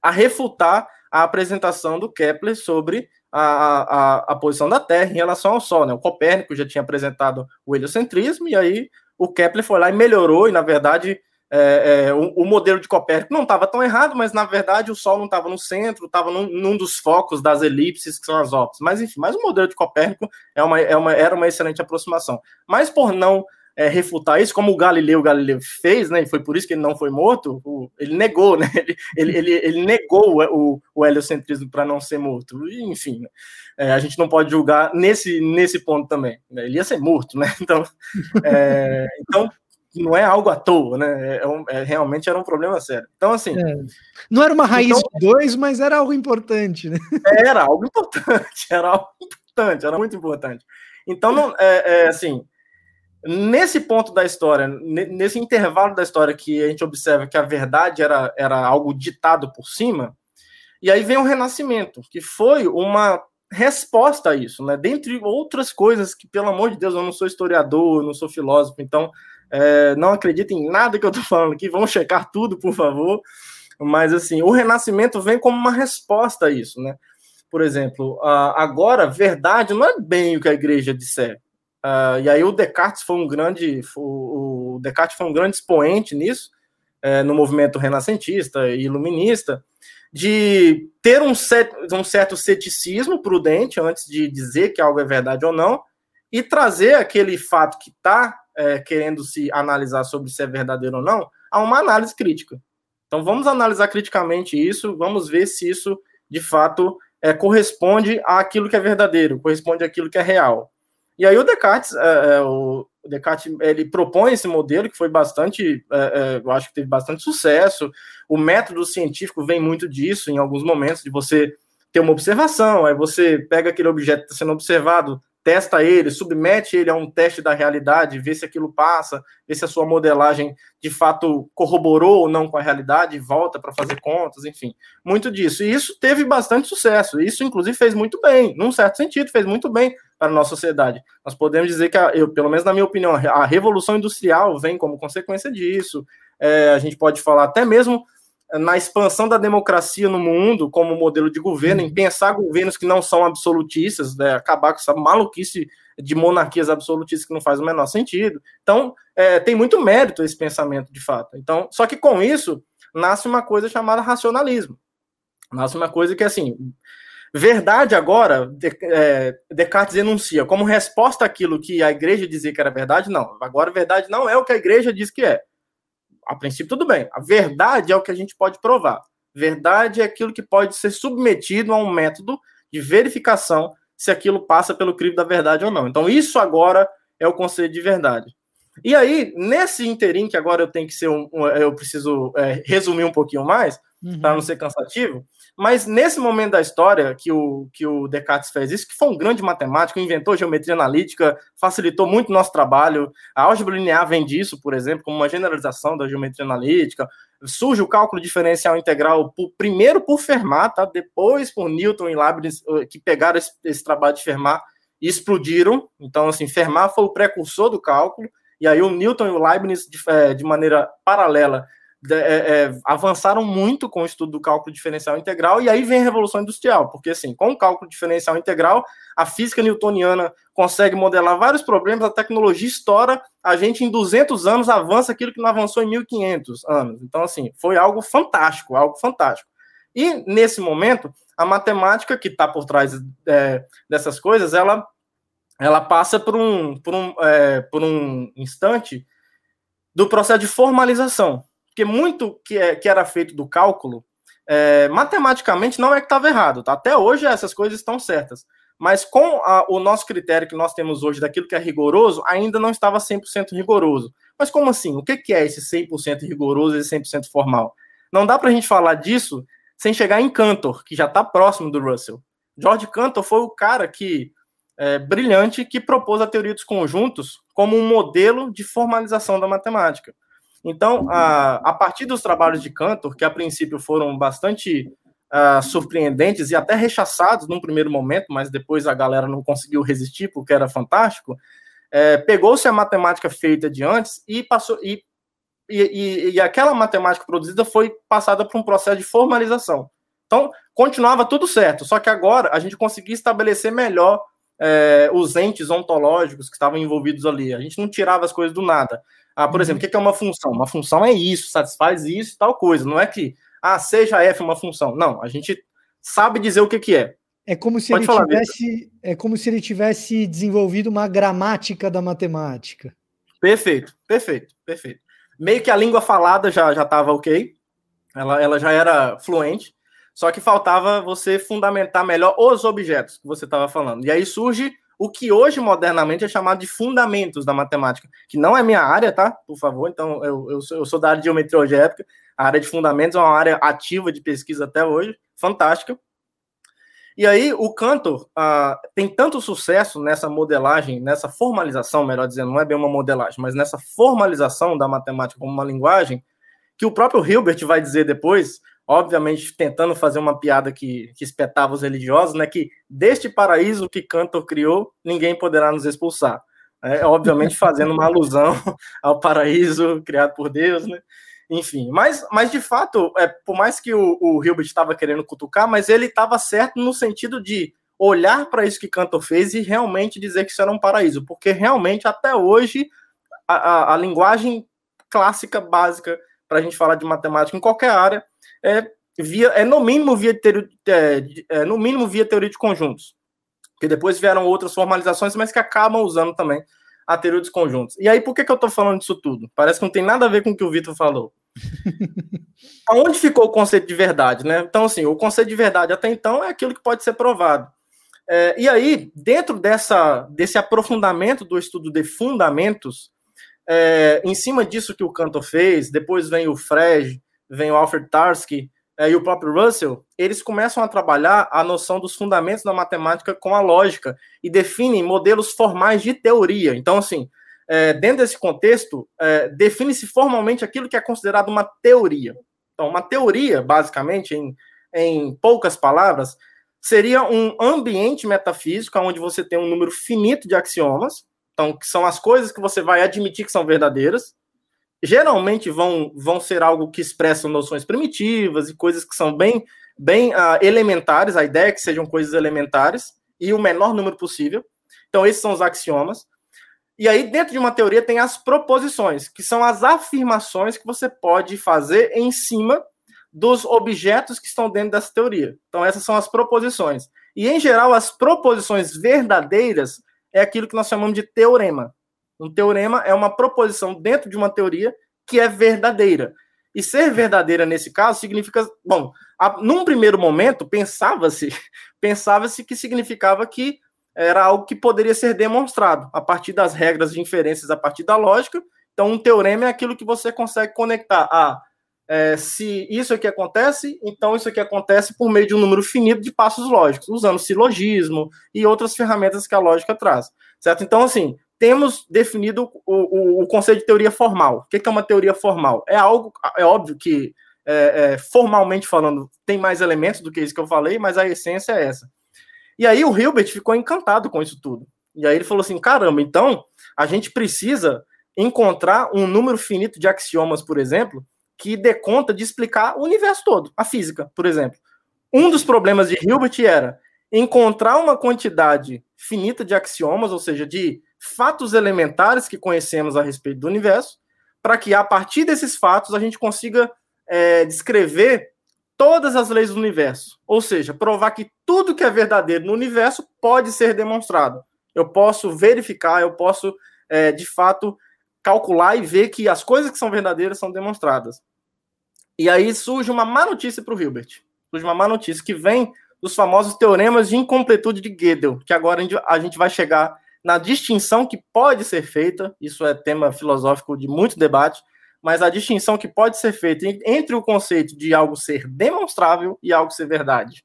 a refutar a apresentação do Kepler sobre a, a, a posição da Terra em relação ao Sol. Né? O Copérnico já tinha apresentado o heliocentrismo, e aí o Kepler foi lá e melhorou, e na verdade é, é, o, o, modelo de Copérnico não estava tão errado, mas na verdade o Sol não estava no centro, estava num, num, dos focos das elipses, que são as ópticas. Mas enfim, mas o modelo de Copérnico é uma, é uma, era uma excelente aproximação. Mas por não é, refutar isso, como o Galileu, Galileu fez, né? E foi por isso que ele não foi morto. O, ele negou, né? Ele, ele, ele, ele negou o, o heliocentrismo para não ser morto. Enfim, né? é, a gente não pode julgar nesse, nesse ponto também. Né? Ele ia ser morto, né? Então, é, então não é algo à toa, né? É, um, é, realmente era um problema sério. Então, assim. É. Não era uma raiz então, de dois, mas era algo importante, né? Era algo importante, era algo importante, era muito importante. Então, não, é, é assim Nesse ponto da história, nesse intervalo da história que a gente observa que a verdade era, era algo ditado por cima, e aí vem o Renascimento, que foi uma resposta a isso, né? Dentre outras coisas que, pelo amor de Deus, eu não sou historiador, eu não sou filósofo, então é, não acredito em nada que eu estou falando aqui, vamos checar tudo, por favor. Mas, assim, o Renascimento vem como uma resposta a isso, né? Por exemplo, agora, verdade não é bem o que a igreja disser. Uh, e aí o Descartes foi um grande, o Descartes foi um grande expoente nisso, é, no movimento renascentista e iluminista, de ter um, set, um certo ceticismo prudente antes de dizer que algo é verdade ou não, e trazer aquele fato que está é, querendo se analisar sobre se é verdadeiro ou não a uma análise crítica. Então vamos analisar criticamente isso, vamos ver se isso de fato é, corresponde àquilo que é verdadeiro, corresponde àquilo que é real. E aí o Descartes, é, é, o Descartes, ele propõe esse modelo que foi bastante, é, é, eu acho que teve bastante sucesso. O método científico vem muito disso, em alguns momentos, de você ter uma observação, aí você pega aquele objeto que está sendo observado, testa ele, submete ele a um teste da realidade, vê se aquilo passa, vê se a sua modelagem de fato corroborou ou não com a realidade, volta para fazer contas, enfim, muito disso. E isso teve bastante sucesso. Isso, inclusive, fez muito bem, num certo sentido, fez muito bem para a nossa sociedade. Nós podemos dizer que, a, eu, pelo menos na minha opinião, a revolução industrial vem como consequência disso. É, a gente pode falar até mesmo na expansão da democracia no mundo como modelo de governo, em pensar governos que não são absolutistas, né, acabar com essa maluquice de monarquias absolutistas que não faz o menor sentido. Então, é, tem muito mérito esse pensamento, de fato. Então, só que com isso nasce uma coisa chamada racionalismo. Nasce uma coisa que, assim, verdade agora, é, Descartes enuncia como resposta àquilo que a igreja dizia que era verdade, não. Agora, verdade não é o que a igreja diz que é a princípio, tudo bem. A verdade é o que a gente pode provar. Verdade é aquilo que pode ser submetido a um método de verificação se aquilo passa pelo crivo da verdade ou não. Então, isso agora é o conceito de verdade. E aí, nesse interim, que agora eu tenho que ser um. eu preciso é, resumir um pouquinho mais, uhum. para não ser cansativo, mas nesse momento da história que o, que o Descartes fez isso, que foi um grande matemático, inventou geometria analítica, facilitou muito o nosso trabalho. A álgebra linear vem disso, por exemplo, como uma generalização da geometria analítica. Surge o cálculo diferencial integral por, primeiro por Fermat, tá? depois por Newton e Leibniz, eh, que pegaram esse, esse trabalho de Fermat e explodiram. Então, assim, Fermat foi o precursor do cálculo, e aí o Newton e o Leibniz, de, eh, de maneira paralela, é, é, avançaram muito com o estudo do cálculo diferencial integral, e aí vem a Revolução Industrial, porque assim, com o cálculo diferencial integral, a física newtoniana consegue modelar vários problemas, a tecnologia estoura, a gente em 200 anos avança aquilo que não avançou em 1500 anos. Então, assim, foi algo fantástico, algo fantástico. E nesse momento, a matemática que está por trás é, dessas coisas, ela, ela passa por um, por, um, é, por um instante do processo de formalização porque muito que, é, que era feito do cálculo, é, matematicamente não é que estava errado, tá? Até hoje essas coisas estão certas. Mas com a, o nosso critério que nós temos hoje daquilo que é rigoroso, ainda não estava 100% rigoroso. Mas como assim? O que, que é esse 100% rigoroso e 100% formal? Não dá para a gente falar disso sem chegar em Cantor, que já está próximo do Russell. George Cantor foi o cara que é, brilhante que propôs a teoria dos conjuntos como um modelo de formalização da matemática. Então, a, a partir dos trabalhos de Cantor, que a princípio foram bastante uh, surpreendentes e até rechaçados num primeiro momento, mas depois a galera não conseguiu resistir porque era fantástico, é, pegou-se a matemática feita de antes e passou e, e, e, aquela matemática produzida foi passada por um processo de formalização. Então, continuava tudo certo, só que agora a gente conseguia estabelecer melhor é, os entes ontológicos que estavam envolvidos ali. A gente não tirava as coisas do nada. Ah, por exemplo, o que é uma função? Uma função é isso, satisfaz isso, tal coisa. Não é que, ah, seja f uma função. Não, a gente sabe dizer o que, que é. É como se Pode ele tivesse, é como se ele tivesse desenvolvido uma gramática da matemática. Perfeito, perfeito, perfeito. Meio que a língua falada já já estava ok, ela, ela já era fluente, só que faltava você fundamentar melhor os objetos que você estava falando. E aí surge o que hoje modernamente é chamado de fundamentos da matemática, que não é minha área, tá? Por favor, então eu, eu, sou, eu sou da área de geometria algébrica, a área de fundamentos é uma área ativa de pesquisa até hoje, fantástica. E aí o Cantor ah, tem tanto sucesso nessa modelagem, nessa formalização, melhor dizendo, não é bem uma modelagem, mas nessa formalização da matemática como uma linguagem, que o próprio Hilbert vai dizer depois, obviamente tentando fazer uma piada que, que espetava os religiosos, né, que deste paraíso que Cantor criou, ninguém poderá nos expulsar. É, obviamente fazendo uma alusão ao paraíso criado por Deus, né? Enfim, mas, mas de fato, é, por mais que o, o Hilbert estava querendo cutucar, mas ele estava certo no sentido de olhar para isso que Cantor fez e realmente dizer que isso era um paraíso, porque realmente até hoje a, a, a linguagem clássica básica para a gente falar de matemática em qualquer área é, via, é no mínimo via teoria, é, é, no mínimo via teoria de conjuntos, que depois vieram outras formalizações, mas que acabam usando também a teoria dos conjuntos. E aí, por que, que eu estou falando disso tudo? Parece que não tem nada a ver com o que o Vitor falou. Aonde ficou o conceito de verdade, né? Então, assim, o conceito de verdade até então é aquilo que pode ser provado. É, e aí, dentro dessa, desse aprofundamento do estudo de fundamentos, é, em cima disso que o Cantor fez, depois vem o Frege, vem o Alfred Tarski é, e o próprio Russell, eles começam a trabalhar a noção dos fundamentos da matemática com a lógica e definem modelos formais de teoria. Então, assim, é, dentro desse contexto, é, define-se formalmente aquilo que é considerado uma teoria. Então, uma teoria, basicamente, em, em poucas palavras, seria um ambiente metafísico onde você tem um número finito de axiomas, então, que são as coisas que você vai admitir que são verdadeiras, geralmente vão, vão ser algo que expressam noções primitivas e coisas que são bem, bem uh, elementares, a ideia é que sejam coisas elementares e o menor número possível. Então, esses são os axiomas. E aí, dentro de uma teoria, tem as proposições, que são as afirmações que você pode fazer em cima dos objetos que estão dentro dessa teoria. Então, essas são as proposições. E, em geral, as proposições verdadeiras é aquilo que nós chamamos de teorema. Um teorema é uma proposição dentro de uma teoria que é verdadeira. E ser verdadeira nesse caso significa, bom, a, num primeiro momento pensava-se, pensava-se que significava que era algo que poderia ser demonstrado a partir das regras de inferências, a partir da lógica. Então, um teorema é aquilo que você consegue conectar a é, se isso aqui acontece, então isso aqui acontece por meio de um número finito de passos lógicos, usando silogismo e outras ferramentas que a lógica traz, certo? Então, assim, temos definido o, o, o conceito de teoria formal. O que é uma teoria formal? É algo, é óbvio que, é, é, formalmente falando, tem mais elementos do que isso que eu falei, mas a essência é essa. E aí o Hilbert ficou encantado com isso tudo. E aí ele falou assim: caramba, então a gente precisa encontrar um número finito de axiomas, por exemplo, que dê conta de explicar o universo todo, a física, por exemplo. Um dos problemas de Hilbert era encontrar uma quantidade finita de axiomas, ou seja, de fatos elementares que conhecemos a respeito do universo, para que a partir desses fatos a gente consiga é, descrever todas as leis do universo. Ou seja, provar que tudo que é verdadeiro no universo pode ser demonstrado. Eu posso verificar, eu posso, é, de fato, calcular e ver que as coisas que são verdadeiras são demonstradas. E aí surge uma má notícia para o Hilbert. Surge uma má notícia que vem dos famosos teoremas de incompletude de Gödel, que agora a gente vai chegar na distinção que pode ser feita, isso é tema filosófico de muito debate, mas a distinção que pode ser feita entre o conceito de algo ser demonstrável e algo ser verdade.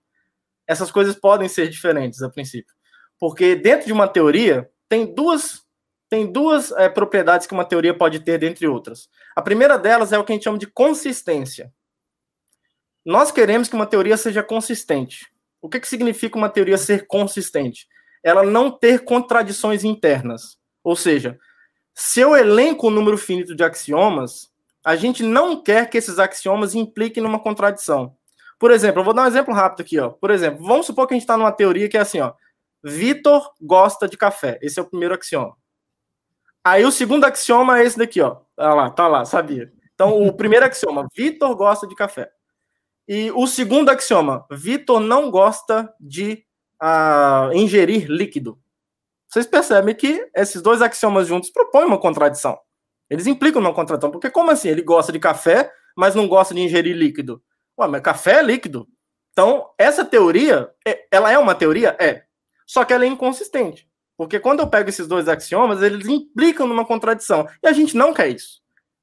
Essas coisas podem ser diferentes a princípio. Porque dentro de uma teoria, tem duas tem duas é, propriedades que uma teoria pode ter, dentre outras. A primeira delas é o que a gente chama de consistência. Nós queremos que uma teoria seja consistente. O que, que significa uma teoria ser consistente? Ela não ter contradições internas. Ou seja, se eu elenco um número finito de axiomas, a gente não quer que esses axiomas impliquem numa contradição. Por exemplo, eu vou dar um exemplo rápido aqui, ó. Por exemplo, vamos supor que a gente está numa teoria que é assim, ó. Vitor gosta de café. Esse é o primeiro axioma. Aí o segundo axioma é esse daqui, ó. Tá lá, tá lá, sabia. Então, o primeiro axioma, Vitor gosta de café. E o segundo axioma, Vitor não gosta de uh, ingerir líquido. Vocês percebem que esses dois axiomas juntos propõem uma contradição. Eles implicam uma contradição. Porque como assim? Ele gosta de café, mas não gosta de ingerir líquido. Ué, mas café é líquido. Então, essa teoria, é, ela é uma teoria? É. Só que ela é inconsistente. Porque quando eu pego esses dois axiomas, eles implicam numa contradição. E a gente não quer isso.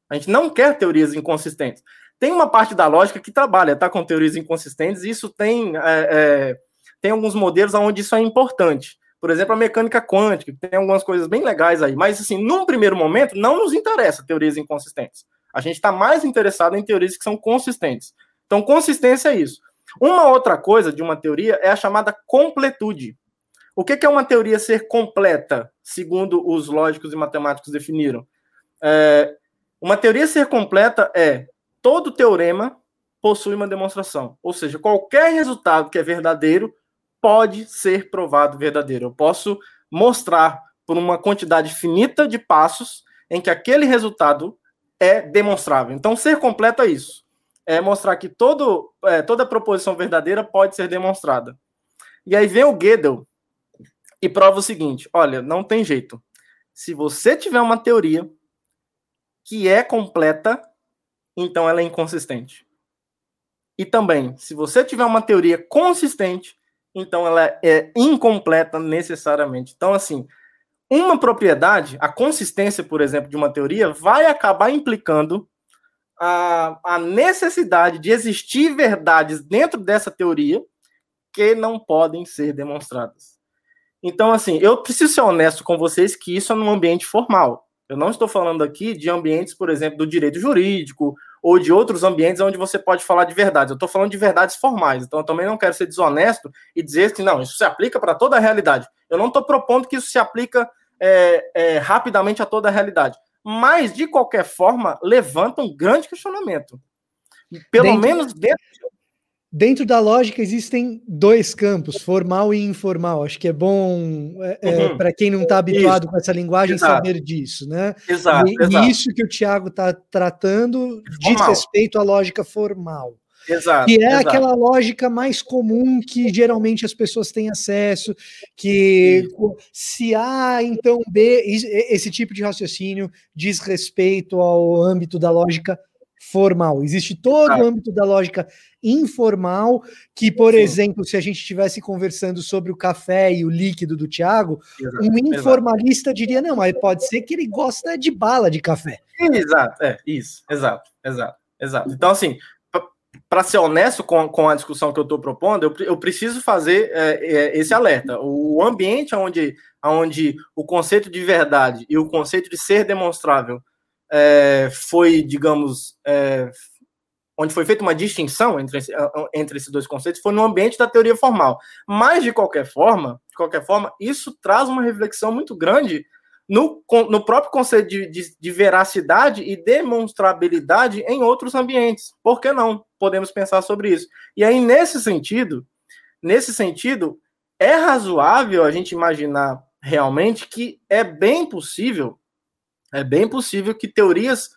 A gente não quer teorias inconsistentes. Tem uma parte da lógica que trabalha tá, com teorias inconsistentes, e isso tem, é, é, tem alguns modelos onde isso é importante. Por exemplo, a mecânica quântica, tem algumas coisas bem legais aí. Mas, assim, num primeiro momento, não nos interessa teorias inconsistentes. A gente está mais interessado em teorias que são consistentes. Então, consistência é isso. Uma outra coisa de uma teoria é a chamada completude. O que é uma teoria ser completa, segundo os lógicos e matemáticos definiram? É, uma teoria ser completa é todo teorema possui uma demonstração. Ou seja, qualquer resultado que é verdadeiro pode ser provado verdadeiro. Eu posso mostrar por uma quantidade finita de passos em que aquele resultado é demonstrável. Então, ser completo é isso. É mostrar que todo, é, toda proposição verdadeira pode ser demonstrada. E aí vem o Gödel, e prova o seguinte: olha, não tem jeito. Se você tiver uma teoria que é completa, então ela é inconsistente. E também, se você tiver uma teoria consistente, então ela é incompleta necessariamente. Então, assim, uma propriedade, a consistência, por exemplo, de uma teoria, vai acabar implicando a, a necessidade de existir verdades dentro dessa teoria que não podem ser demonstradas. Então, assim, eu preciso ser honesto com vocês que isso é num ambiente formal. Eu não estou falando aqui de ambientes, por exemplo, do direito jurídico ou de outros ambientes onde você pode falar de verdades. Eu estou falando de verdades formais. Então, eu também não quero ser desonesto e dizer que não, isso se aplica para toda a realidade. Eu não estou propondo que isso se aplica é, é, rapidamente a toda a realidade. Mas, de qualquer forma, levanta um grande questionamento. Pelo dentro, menos dentro Dentro da lógica existem dois campos, formal e informal. Acho que é bom é, é uhum. para quem não está habituado isso. com essa linguagem Exato. saber disso, né? Exato. E, Exato. isso que o Tiago está tratando diz respeito à lógica formal. Exato, que é exato. aquela lógica mais comum que geralmente as pessoas têm acesso, que se A, então B, esse tipo de raciocínio diz respeito ao âmbito da lógica formal. Existe todo o âmbito da lógica informal, que, por Sim. exemplo, se a gente estivesse conversando sobre o café e o líquido do Tiago, um informalista exato. diria: não, mas pode ser que ele gosta de bala de café. Exato, é, isso, exato, exato, exato. Então, assim, para ser honesto com, com a discussão que eu estou propondo, eu, eu preciso fazer é, é, esse alerta. O ambiente onde, onde o conceito de verdade e o conceito de ser demonstrável é, foi, digamos, é, onde foi feita uma distinção entre, entre esses dois conceitos, foi no ambiente da teoria formal. Mas, de qualquer forma, de qualquer forma, isso traz uma reflexão muito grande no, no próprio conceito de, de, de, veracidade e demonstrabilidade em outros ambientes. Por que não? Podemos pensar sobre isso. E aí, nesse sentido, nesse sentido, é razoável a gente imaginar realmente que é bem possível, é bem possível que teorias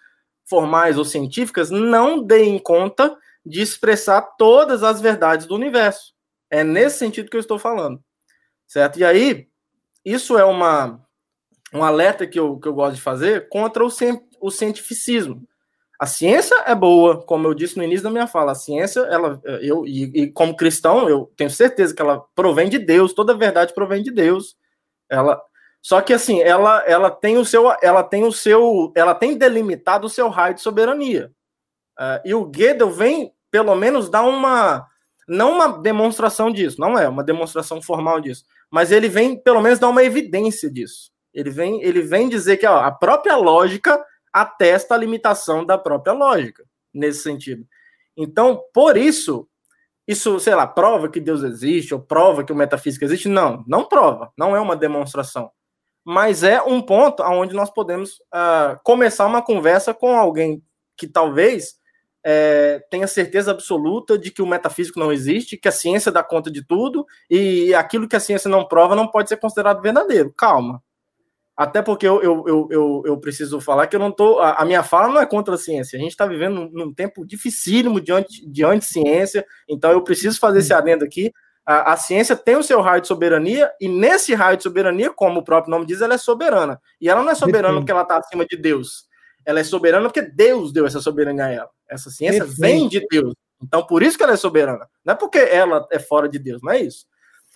formais ou científicas não deem conta de expressar todas as verdades do universo. É nesse sentido que eu estou falando. Certo? E aí, isso é uma um alerta que eu, que eu gosto de fazer contra o, o cientificismo. A ciência é boa, como eu disse no início da minha fala. A ciência, ela, eu e, e, como cristão, eu tenho certeza que ela provém de Deus. Toda verdade provém de Deus. Ela, só que assim, ela, ela tem o seu, ela tem o seu, ela tem delimitado o seu raio de soberania. Uh, e o Gödel vem, pelo menos, dar uma, não uma demonstração disso, não é uma demonstração formal disso, mas ele vem, pelo menos, dar uma evidência disso. Ele vem, ele vem dizer que ó, a própria lógica atesta a limitação da própria lógica, nesse sentido. Então, por isso, isso, sei lá, prova que Deus existe, ou prova que o metafísica existe? Não, não prova, não é uma demonstração. Mas é um ponto onde nós podemos uh, começar uma conversa com alguém que talvez é, tenha certeza absoluta de que o metafísico não existe, que a ciência dá conta de tudo, e aquilo que a ciência não prova não pode ser considerado verdadeiro. Calma, até porque eu, eu, eu, eu, preciso falar que eu não tô. A, a, minha fala não é contra a ciência. A gente está vivendo num, num, tempo dificílimo de, anti, de anti-ciência, então eu preciso fazer esse adendo aqui. A, a, ciência tem o seu raio de soberania, e nesse raio de soberania, como o próprio nome diz, ela é soberana. E ela não é soberana porque ela está acima de Deus. Ela é soberana porque Deus deu essa soberania a ela. Essa ciência Perfeito. vem de Deus. Então, por isso que ela é soberana. Não é porque ela é fora de Deus, não é isso.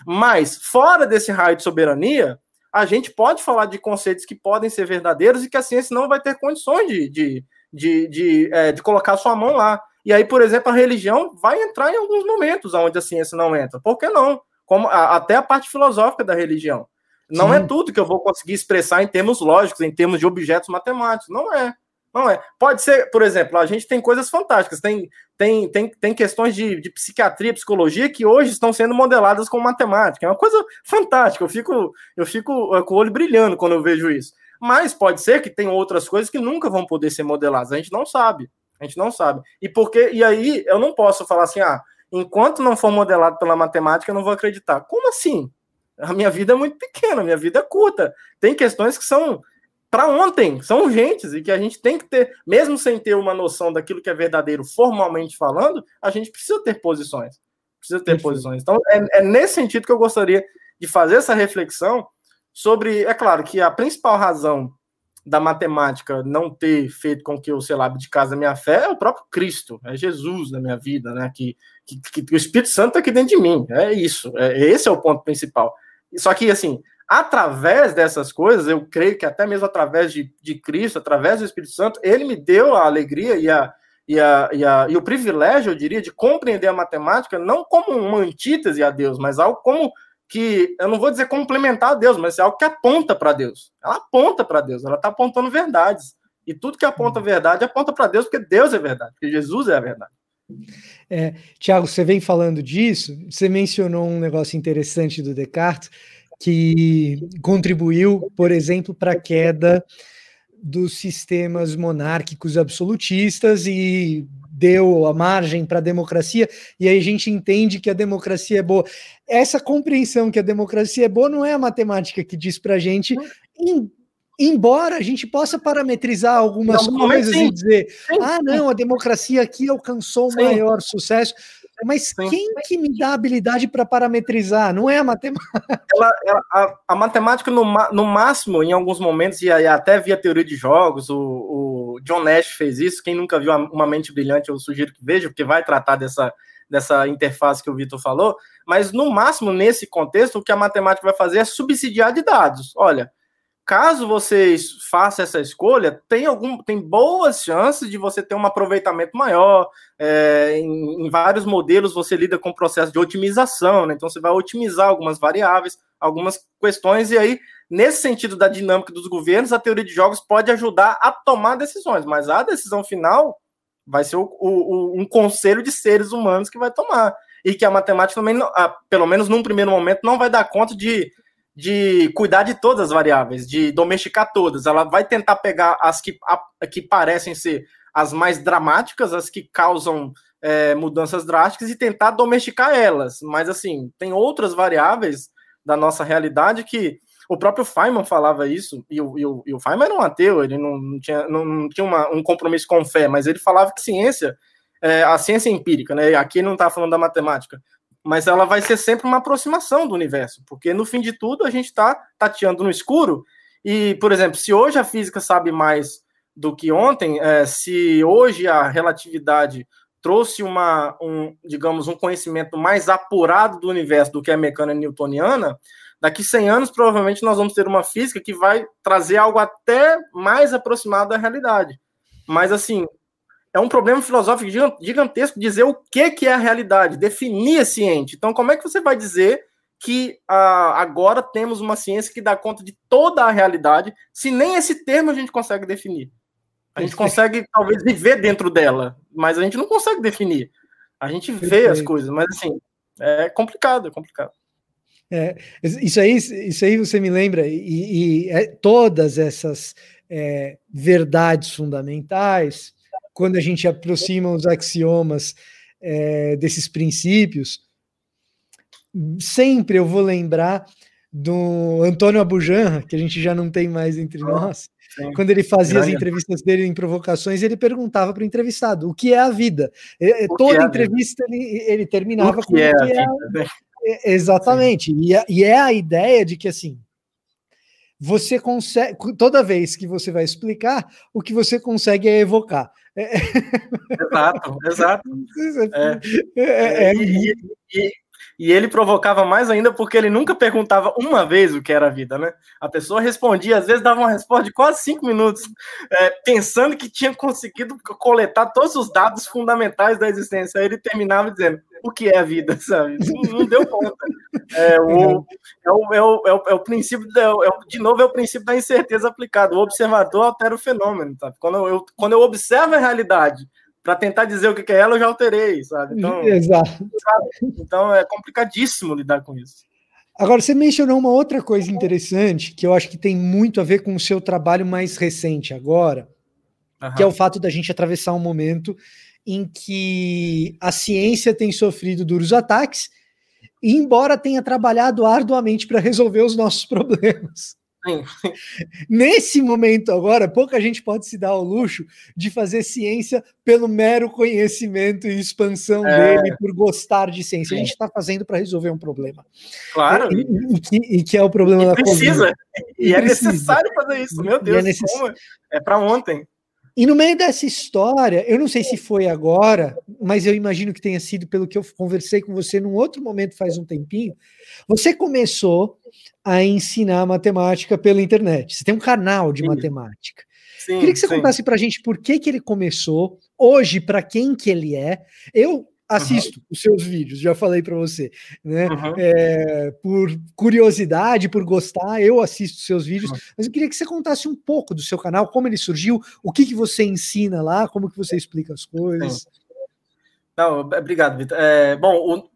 Mas, fora desse raio de soberania, a gente pode falar de conceitos que podem ser verdadeiros e que a ciência não vai ter condições de, de, de, de, é, de colocar sua mão lá. E aí, por exemplo, a religião vai entrar em alguns momentos onde a ciência não entra. Por que não? Como, a, até a parte filosófica da religião. Não é Sim. é tudo que eu vou conseguir expressar em termos lógicos, em termos de objetos matemáticos. Não é. Não é. Pode ser, por exemplo, a gente tem coisas fantásticas, tem, tem, tem, tem questões de, de psiquiatria, psicologia que hoje estão sendo modeladas com matemática. É uma coisa fantástica. Eu fico, eu fico eh, com o olho brilhando quando eu vejo isso. Mas pode ser que tem outras coisas que nunca vão poder ser modeladas. A gente não sabe. A gente não sabe. E porque e aí eu não posso falar assim, ah, enquanto não for modelado pela matemática, eu não vou acreditar. Como assim? A minha vida é muito pequena, a minha vida é curta. Tem questões que são para ontem, são urgentes e que a gente tem que ter, mesmo sem ter uma noção daquilo que é verdadeiro formalmente falando, a gente precisa ter posições. Precisa ter posições. Então, é, é nesse sentido que eu gostaria de fazer essa reflexão sobre, é claro, que a principal razão da matemática não ter feito com que eu, sei lá, de casa minha fé é o próprio Cristo, é Jesus na minha vida, né? Que, que, que o Espírito Santo está aqui dentro de mim. É isso. É, esse é o ponto principal. Só que, assim, através dessas coisas, eu creio que até mesmo através de, de Cristo, através do Espírito Santo, ele me deu a alegria e, a, e, a, e, a, e o privilégio, eu diria, de compreender a matemática não como uma antítese a Deus, mas algo como que, eu não vou dizer complementar a Deus, mas é algo que aponta para Deus. Ela aponta para Deus, ela está apontando verdades. E tudo que aponta verdade aponta para Deus, porque Deus é verdade, porque Jesus é a verdade. É, Tiago, você vem falando disso, você mencionou um negócio interessante do Descartes, que contribuiu, por exemplo, para a queda dos sistemas monárquicos absolutistas e deu a margem para a democracia, e aí a gente entende que a democracia é boa. Essa compreensão que a democracia é boa não é a matemática que diz para a gente, em, embora a gente possa parametrizar algumas não, coisas e dizer, sim. ah, não, a democracia aqui alcançou o maior sucesso. Mas Sim. quem que me dá habilidade para parametrizar? Não é a matemática. Ela, ela, a, a, matemática, no, no máximo, em alguns momentos, e até via teoria de jogos, o, o John Nash fez isso. Quem nunca viu Uma Mente Brilhante, eu sugiro que veja, porque vai tratar dessa, dessa interface que o Vitor falou. Mas, no máximo, nesse contexto, o que a matemática vai fazer é subsidiar de dados. Olha, caso vocês façam essa escolha, tem, algum, tem boas chances de você ter um aproveitamento maior. É, em, em, vários modelos você lida com o processo de otimização, né? então você vai otimizar algumas variáveis, algumas questões, e aí, nesse sentido da dinâmica dos governos, a teoria de jogos pode ajudar a tomar decisões, mas a decisão final vai ser o, o, um conselho de seres humanos que vai tomar. E que a matemática também, pelo menos num primeiro momento, não vai dar conta de de cuidar de todas as variáveis, de domesticar todas. Ela vai tentar pegar as que, a, que parecem ser as mais dramáticas, as que causam é, mudanças drásticas, e tentar domesticar elas. Mas, assim, tem outras variáveis da nossa realidade que o próprio Feynman falava isso, e o, e o, e o Feynman era um ateu, ele não, não tinha, não, não tinha uma, um compromisso com fé, mas ele falava que ciência, é, a ciência empírica, né? Aqui não está falando da matemática mas ela vai ser sempre uma aproximação do universo, porque no fim de tudo a gente está tateando no escuro. E, por exemplo, se hoje a física sabe mais do que ontem, é, se hoje a relatividade trouxe uma, um, digamos, um conhecimento mais apurado do universo do que a mecânica newtoniana, daqui 100 anos provavelmente nós vamos ter uma física que vai trazer algo até mais aproximado da realidade. Mas assim, é um problema filosófico gigantesco dizer o que, que é a realidade, definir a ciente. Então, como é que você vai dizer que ah, agora temos uma ciência que dá conta de toda a realidade, se nem esse termo a gente consegue definir? A gente consegue, talvez, viver dentro dela, mas a gente não consegue definir. A gente vê as coisas, mas assim, é complicado, é complicado. É, isso, aí, isso aí você me lembra, e, e é, todas essas é, verdades fundamentais, quando a gente aproxima os axiomas é, desses princípios, sempre eu vou lembrar do Antônio Abujanra, que a gente já não tem mais entre nós, Sim. quando ele fazia as entrevistas dele em provocações, ele perguntava para o entrevistado o que é a vida. Toda é entrevista vida? ele, ele terminava com é o que é. A... Né? Exatamente. E, e é a ideia de que assim você consegue, toda vez que você vai explicar, o que você consegue é evocar. Exato, exato. É. É, é, e, e, e, ele provocava mais ainda porque ele nunca perguntava uma vez o que era a vida, né? A pessoa respondia, às vezes dava uma resposta de quase cinco minutos, é, pensando que tinha conseguido coletar todos os dados fundamentais da existência. Aí ele terminava dizendo: o que é a vida, sabe? Não, não deu conta. É o, é o, é o, é o, é o princípio, é o, de novo, é o princípio da incerteza aplicada. O observador altera o fenômeno, sabe? Quando eu, quando eu observo a realidade para tentar dizer o que é ela, eu já alterei, sabe? Então, Exato. Sabe? Então é complicadíssimo lidar com isso. Agora, você mencionou uma outra coisa interessante que eu acho que tem muito a ver com o seu trabalho mais recente agora, uhum. que é o fato da gente atravessar um momento em que a ciência tem sofrido duros ataques, embora tenha trabalhado arduamente para resolver os nossos problemas. Nesse momento agora, pouca gente pode se dar ao luxo de fazer ciência pelo mero conhecimento e expansão é. dele, por gostar de ciência. Sim. A gente está fazendo para resolver um problema. Claro. E, e, e, que, e que, é o problema e da precisa. E, é precisa. necessário fazer isso. Meu é Deus, é, necess... é para ontem. E no meio dessa história, eu não sei se foi agora, mas eu imagino que tenha sido pelo que eu conversei com você num outro momento faz um tempinho. Você começou a ensinar matemática pela internet. Você tem um canal de sim. matemática. Sim, Queria que você sim. contasse para a gente por que, que ele começou, hoje, para quem que ele é. Eu assisto uhum. os seus vídeos, já falei para você, né? Uhum. É, por curiosidade, por gostar, eu assisto os seus vídeos, uhum. mas eu queria que você contasse um pouco do seu canal, como ele surgiu, o que, que você ensina lá, como que você explica as coisas. Não, obrigado, Vitor. É, bom,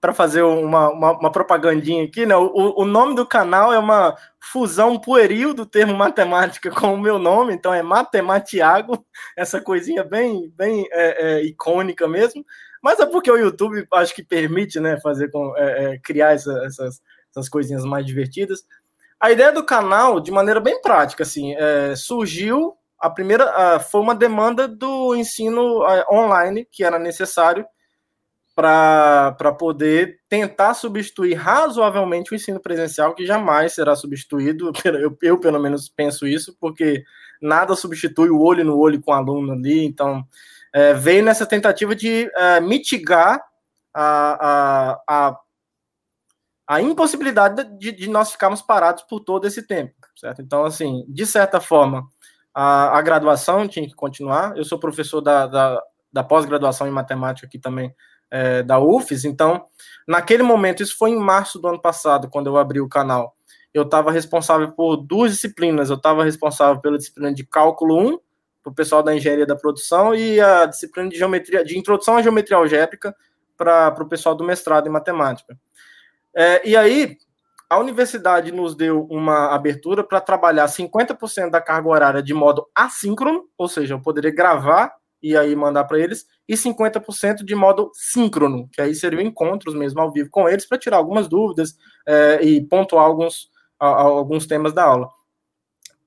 para fazer uma, uma, uma, propagandinha aqui, né? O, o, nome do canal é uma fusão pueril do termo matemática com o meu nome, então é Matematiago, essa coisinha bem, bem é, é, icônica mesmo. Mas é porque o YouTube acho que permite, né, fazer com é, é, criar essa, essas, essas coisinhas mais divertidas. A ideia do canal, de maneira bem prática, assim, é, surgiu a primeira foi uma demanda do ensino online que era necessário para poder tentar substituir razoavelmente o ensino presencial, que jamais será substituído. Eu, eu, pelo menos, penso isso, porque nada substitui o olho no olho com o aluno ali. Então, é, veio nessa tentativa de é, mitigar a, a, a, a impossibilidade de, de, nós ficarmos parados por todo esse tempo, certo? Então, assim, de certa forma, a, a graduação tinha que continuar. Eu sou professor da, da, da pós-graduação em matemática aqui também é, da UFES. Então, naquele momento, isso foi em março do ano passado, quando eu abri o canal. Eu estava responsável por duas disciplinas. Eu estava responsável pela disciplina de cálculo 1, para o pessoal da engenharia da produção, e a disciplina de geometria, de introdução à geometria algébrica para o pessoal do mestrado em matemática. É, e aí, a universidade nos deu uma abertura para trabalhar 50% da carga horária de modo assíncrono, ou seja, eu poderia gravar e aí mandar para eles, e 50% de modo síncrono, que aí seriam encontros mesmo ao vivo com eles para tirar algumas dúvidas é, e pontuar alguns, a, a, alguns temas da aula.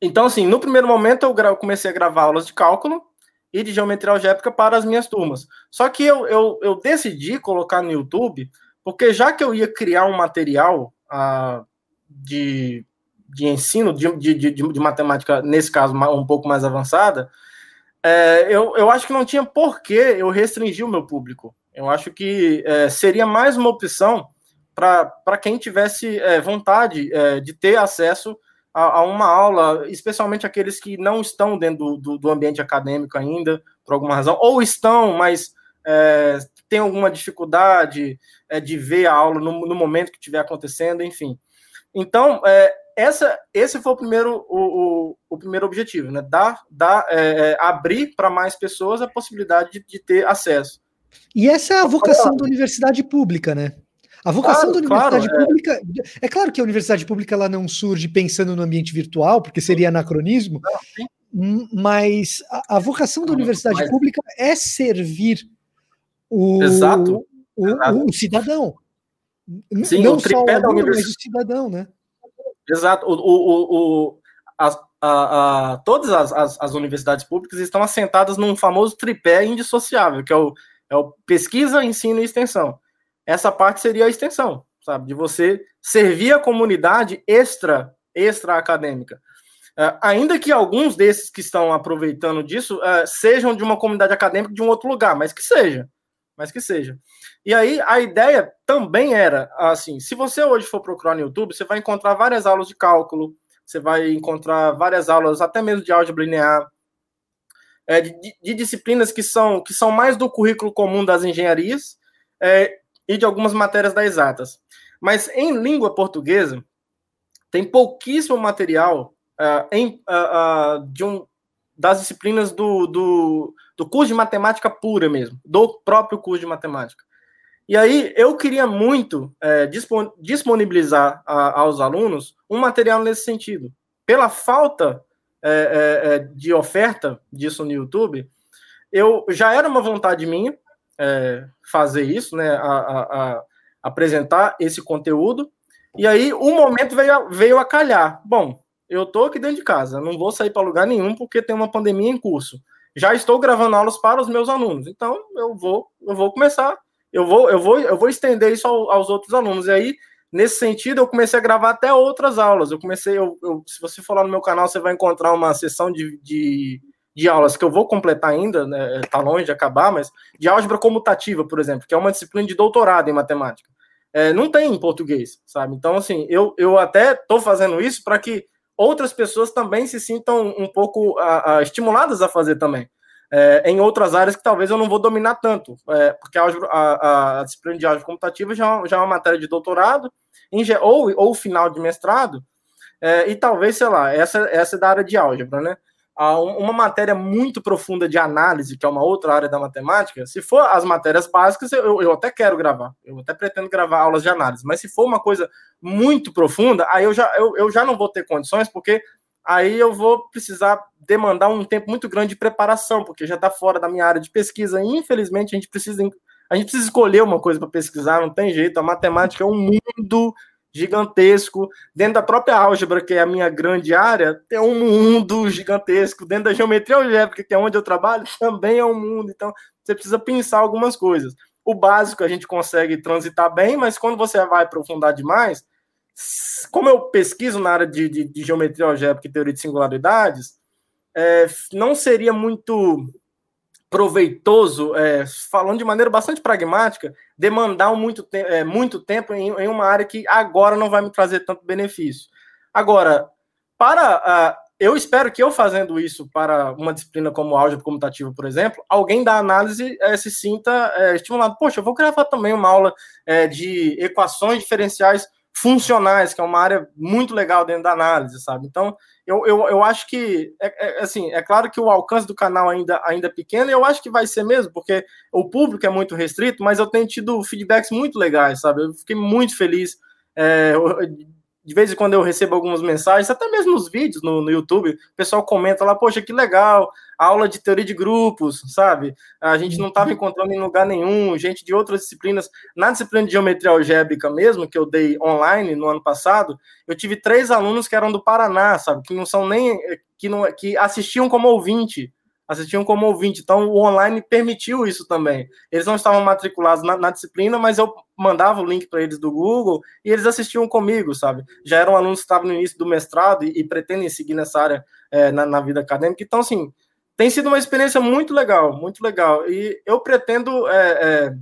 Então, assim, no primeiro momento eu comecei a gravar aulas de cálculo e de geometria algébrica para as minhas turmas. Só que eu, eu, eu decidi colocar no YouTube, porque já que eu ia criar um material ah, de, de ensino de, de, de, de matemática, nesse caso um pouco mais avançada, é, eu, eu acho que não tinha por que eu restringir o meu público. Eu acho que é, seria mais uma opção para quem tivesse é, vontade é, de ter acesso a, a, uma aula, especialmente aqueles que não estão dentro do, do, ambiente acadêmico ainda, por alguma razão, ou estão, mas é, tem alguma dificuldade é, de ver a aula no, no momento que estiver acontecendo, enfim. Então, é, essa, esse foi o primeiro, o, o, o primeiro objetivo, né? Dar, dar, é, é abrir para mais pessoas a possibilidade de, de, ter acesso. E essa é a vocação da universidade pública, né? A vocação claro, da universidade claro, é. pública. É... é... claro que a universidade pública ela não surge pensando no ambiente virtual, porque seria anacronismo, não, mas a, a, vocação da universidade mas... pública é servir o, Exato. o, Exato. o cidadão. Sim, não o tripé só o aluno, mas o cidadão, né? Exato. O, o, o, a, a, a, todas as, as, as, universidades públicas estão assentadas num famoso tripé indissociável, que é o, é o pesquisa, ensino e extensão. Essa parte seria a extensão, sabe? De você servir a comunidade extra, extra acadêmica. Uh, ainda que alguns desses que estão aproveitando disso uh, sejam de uma comunidade acadêmica de um outro lugar, mas que seja. Mas que seja. E aí a ideia também era assim: se você hoje for procurar no YouTube, você vai encontrar várias aulas de cálculo, você vai encontrar várias aulas, até mesmo de álgebra linear, é, de, de, disciplinas que são, que são mais do currículo comum das engenharias é, e de algumas matérias das exatas. Mas em língua portuguesa, tem pouquíssimo material uh, em, uh, uh, de um, das disciplinas do, do, do curso de matemática pura mesmo, do próprio curso de matemática. E aí eu queria muito é, disponibilizar a, aos alunos um material nesse sentido. Pela falta é, é, de oferta disso no YouTube, eu já era uma vontade minha é, fazer isso, né, a, a, a, apresentar esse conteúdo. E aí o momento veio, veio a calhar. Bom, eu estou aqui dentro de casa, não vou sair para lugar nenhum porque tem uma pandemia em curso. Já estou gravando aulas para os meus alunos, então eu vou, eu vou começar eu vou, eu vou, eu vou estender isso ao, aos outros alunos. E aí, nesse sentido, eu comecei a gravar até outras aulas. Eu comecei, eu, eu, se você for lá no meu canal, você vai encontrar uma sessão de, de, de aulas que eu vou completar ainda, né? Tá longe de acabar, mas de álgebra comutativa, por exemplo, que é uma disciplina de doutorado em matemática. É, não tem em português, sabe? Então, assim, eu, eu até estou fazendo isso para que outras pessoas também se sintam um pouco a, a, estimuladas a fazer também é, em outras áreas que talvez eu não vou dominar tanto, é, porque a, a, a, disciplina de álgebra computativa já, já é uma matéria de doutorado, em, ou, ou final de mestrado, é, e talvez, sei lá, essa, essa é da área de álgebra, né? Uma matéria muito profunda de análise, que é uma outra área da matemática, se for as matérias básicas, eu, eu até quero gravar, eu até pretendo gravar aulas de análise, mas se for uma coisa muito profunda, aí eu já, eu, eu já não vou ter condições, porque aí eu vou precisar demandar um tempo muito grande de preparação, porque já está fora da minha área de pesquisa. E, infelizmente, a gente precisa a gente precisa escolher uma coisa para pesquisar, não tem jeito. A matemática é um mundo gigantesco. Dentro da própria álgebra, que é a minha grande área, tem um mundo gigantesco. Dentro da geometria algébrica, que é onde eu trabalho, também é um mundo. Então, você precisa pensar algumas coisas. o básico a gente consegue transitar bem, mas quando você vai aprofundar demais, como eu pesquiso na área de, de, de geometria algébrica e teoria de singularidades, é, não seria muito proveitoso, é, falando de maneira bastante pragmática, demandar muito, te é, muito tempo em, em, uma área que agora não vai me trazer tanto benefício. Agora, para eu espero que eu fazendo isso para uma disciplina como álgebra comutativa, por exemplo, alguém da análise é, se sinta é, estimulado. Poxa, eu vou gravar também uma aula é, de equações diferenciais funcionais, que é uma área muito legal dentro da análise, sabe? Então, eu, eu, eu acho que, é, é, assim, é claro que o alcance do canal ainda, ainda é pequeno, e eu acho que vai ser mesmo, porque o público é muito restrito, mas eu tenho tido feedbacks muito legais, sabe? Eu fiquei muito feliz é, de vez em quando eu recebo algumas mensagens, até mesmo nos vídeos no, no YouTube, o pessoal comenta lá, poxa, que legal, aula de teoria de grupos, sabe? A gente não estava encontrando em lugar nenhum, gente de outras disciplinas. Na disciplina de geometria algébrica mesmo, que eu dei online no ano passado, eu tive três alunos que eram do Paraná, sabe? Que não são nem. que, não, que assistiam como ouvinte assistiam como ouvinte. Então, o online permitiu isso também. Eles não estavam matriculados na, na disciplina, mas eu mandava o link para eles do Google e eles assistiam comigo, sabe? Já eram alunos que estavam no início do mestrado e, e pretendem seguir nessa área é, na, na, vida acadêmica. Então, assim, tem sido uma experiência muito legal, muito legal. E eu pretendo é, é,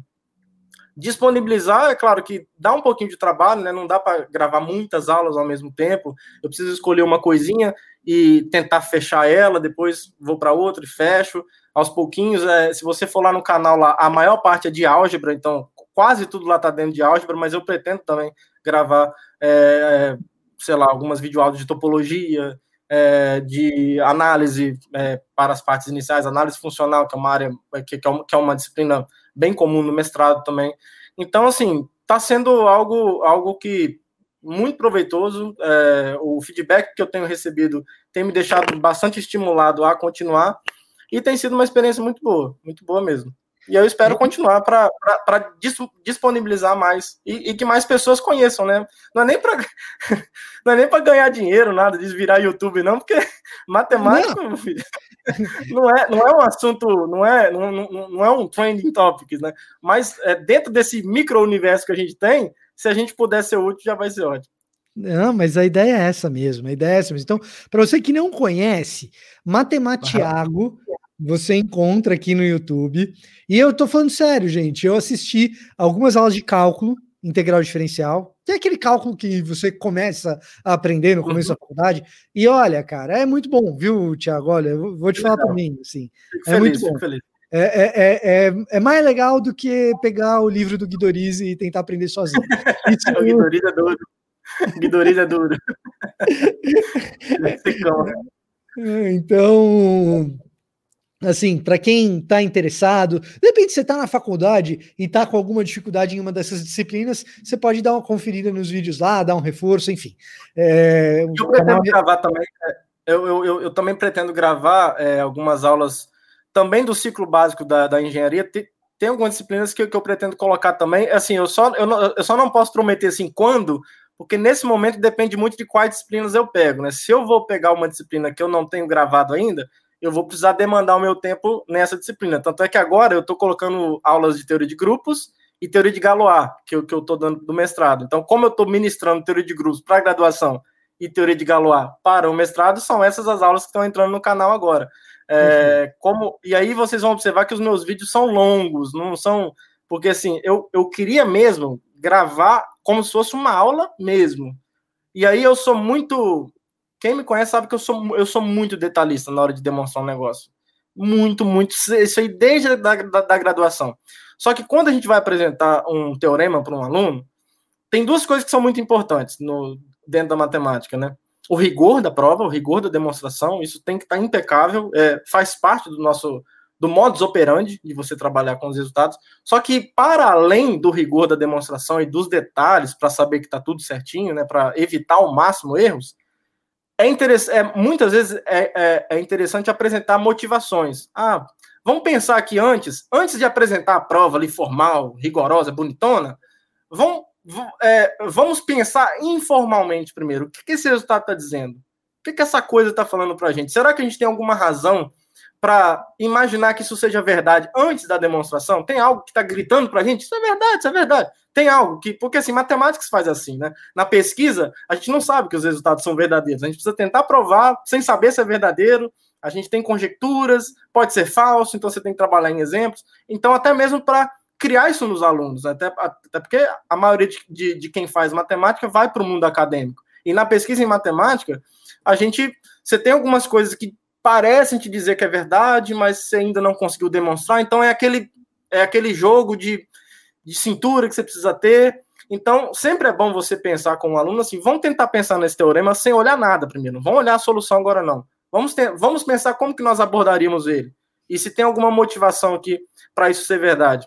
disponibilizar, é claro que dá um pouquinho de trabalho, né? Não dá para gravar muitas aulas ao mesmo tempo. Eu preciso escolher uma coisinha e tentar fechar ela, depois vou para outra e fecho. Aos pouquinhos, é, se você for lá no canal, lá, a maior parte é de álgebra, então quase tudo lá está dentro de álgebra, mas eu pretendo também gravar, é, é sei lá, algumas videoaulas de topologia, é, de análise é, para as partes iniciais, análise funcional, que é uma área é, que, que, é uma disciplina bem comum no mestrado também. Então, assim, está sendo algo, algo que muito proveitoso. É, o feedback que eu tenho recebido tem me deixado bastante estimulado a continuar e tem sido uma experiência muito boa, muito boa mesmo. E eu espero continuar para disponibilizar mais e, e, que mais pessoas conheçam, né? Não é nem para não é nem para ganhar dinheiro, nada, de virar YouTube, não, porque matemática, não. Filho, não é não é um assunto, não é não, não, não é um trending topic, né? Mas é, dentro desse micro universo que a gente tem, se a gente puder ser útil, já vai ser ótimo. Não, mas a ideia é essa mesmo, a ideia é essa mesmo. Então, para você que não conhece, Matematiago, você encontra aqui no YouTube. E eu tô falando sério, gente. Eu assisti algumas aulas de cálculo integral diferencial, que é aquele cálculo que você começa a aprender no começo uhum. da faculdade. E olha, cara, é muito bom, viu, Tiago? Olha, eu vou te falar mim, assim. Fico é feliz, muito bom. Feliz. É, é, é, é, é, mais legal do que pegar o livro do Guidoriz e tentar aprender sozinho. Isso, o Guidoriz é duro. Guidoriz é duro. É, então, assim, para quem está interessado, de repente você está na faculdade e está com alguma dificuldade em uma dessas disciplinas, você pode dar uma conferida nos vídeos lá, dar um reforço, enfim. É, eu pretendo gravar também. Eu, eu, eu, eu, também pretendo gravar é, algumas aulas também do ciclo básico da, da engenharia, tem, tem algumas disciplinas que, que, eu pretendo colocar também. Assim, eu só, eu, não, eu só não posso prometer assim quando, porque nesse momento depende muito de quais disciplinas eu pego, né? Se eu vou pegar uma disciplina que eu não tenho gravado ainda, eu vou precisar demandar o meu tempo nessa disciplina. Tanto é que agora eu estou colocando aulas de teoria de grupos e teoria de Galois, que eu, estou dando do mestrado. Então, como eu estou ministrando teoria de grupos para graduação e teoria de Galois para o mestrado, são essas as aulas que estão entrando no canal agora. É, uhum. como, e aí vocês vão observar que os meus vídeos são longos, não são. Porque assim, eu, eu queria mesmo gravar como se fosse uma aula mesmo. E aí eu sou muito. Quem me conhece sabe que eu sou, eu sou muito detalhista na hora de demonstrar um negócio. Muito, muito. Isso aí desde a da, da, da graduação. Só que quando a gente vai apresentar um teorema para um aluno, tem duas coisas que são muito importantes no, dentro da matemática, né? o rigor da prova, o rigor da demonstração, isso tem que estar impecável, é, faz parte do nosso do modus operandi de você trabalhar com os resultados. Só que para além do rigor da demonstração e dos detalhes para saber que está tudo certinho, né, para evitar ao máximo erros, é, é muitas vezes é, é, é interessante apresentar motivações. Ah, vamos pensar aqui antes, antes de apresentar a prova ali formal, rigorosa, bonitona, vamos é, vamos pensar informalmente primeiro. O que, que esse resultado está dizendo? O que, que essa coisa está falando para a gente? Será que a gente tem alguma razão para imaginar que isso seja verdade antes da demonstração? Tem algo que está gritando para a gente? Isso é verdade, isso é verdade. Tem algo que. Porque assim, matemática se faz assim, né? Na pesquisa, a gente não sabe que os resultados são verdadeiros. A gente precisa tentar provar sem saber se é verdadeiro. A gente tem conjecturas, pode ser falso, então você tem que trabalhar em exemplos. Então, até mesmo para criar isso nos alunos, até, até porque a maioria de, de, de quem faz matemática vai para o mundo acadêmico. E na pesquisa em matemática, a gente. Você tem algumas coisas que parecem te dizer que é verdade, mas você ainda não conseguiu demonstrar. Então é aquele, é aquele jogo de, de cintura que você precisa ter. Então, sempre é bom você pensar com o aluno assim, vamos tentar pensar nesse teorema sem olhar nada primeiro. Vamos olhar a solução agora não. Vamos, ter, vamos pensar como que nós abordaríamos ele. E se tem alguma motivação aqui para isso ser verdade.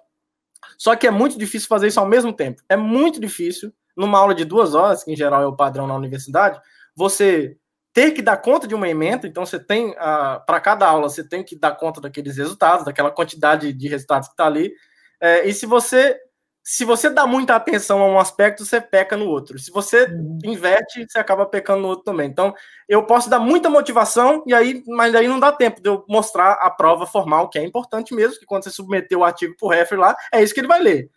Só que é muito difícil fazer isso ao mesmo tempo. É muito difícil, numa aula de duas horas, que em geral é o padrão na universidade, você ter que dar conta de uma emenda, então você tem, uh, para cada aula, você tem que dar conta daqueles resultados, daquela quantidade de resultados que está ali. É, e se você se você dá muita atenção a um aspecto, você peca no outro. Se você uhum. inverte, você acaba pecando no outro também. Então, eu posso dar muita motivação, e aí, mas aí não dá tempo de eu mostrar a prova formal, que é importante mesmo, que quando você submeter o artigo para o refer lá, é isso que ele vai ler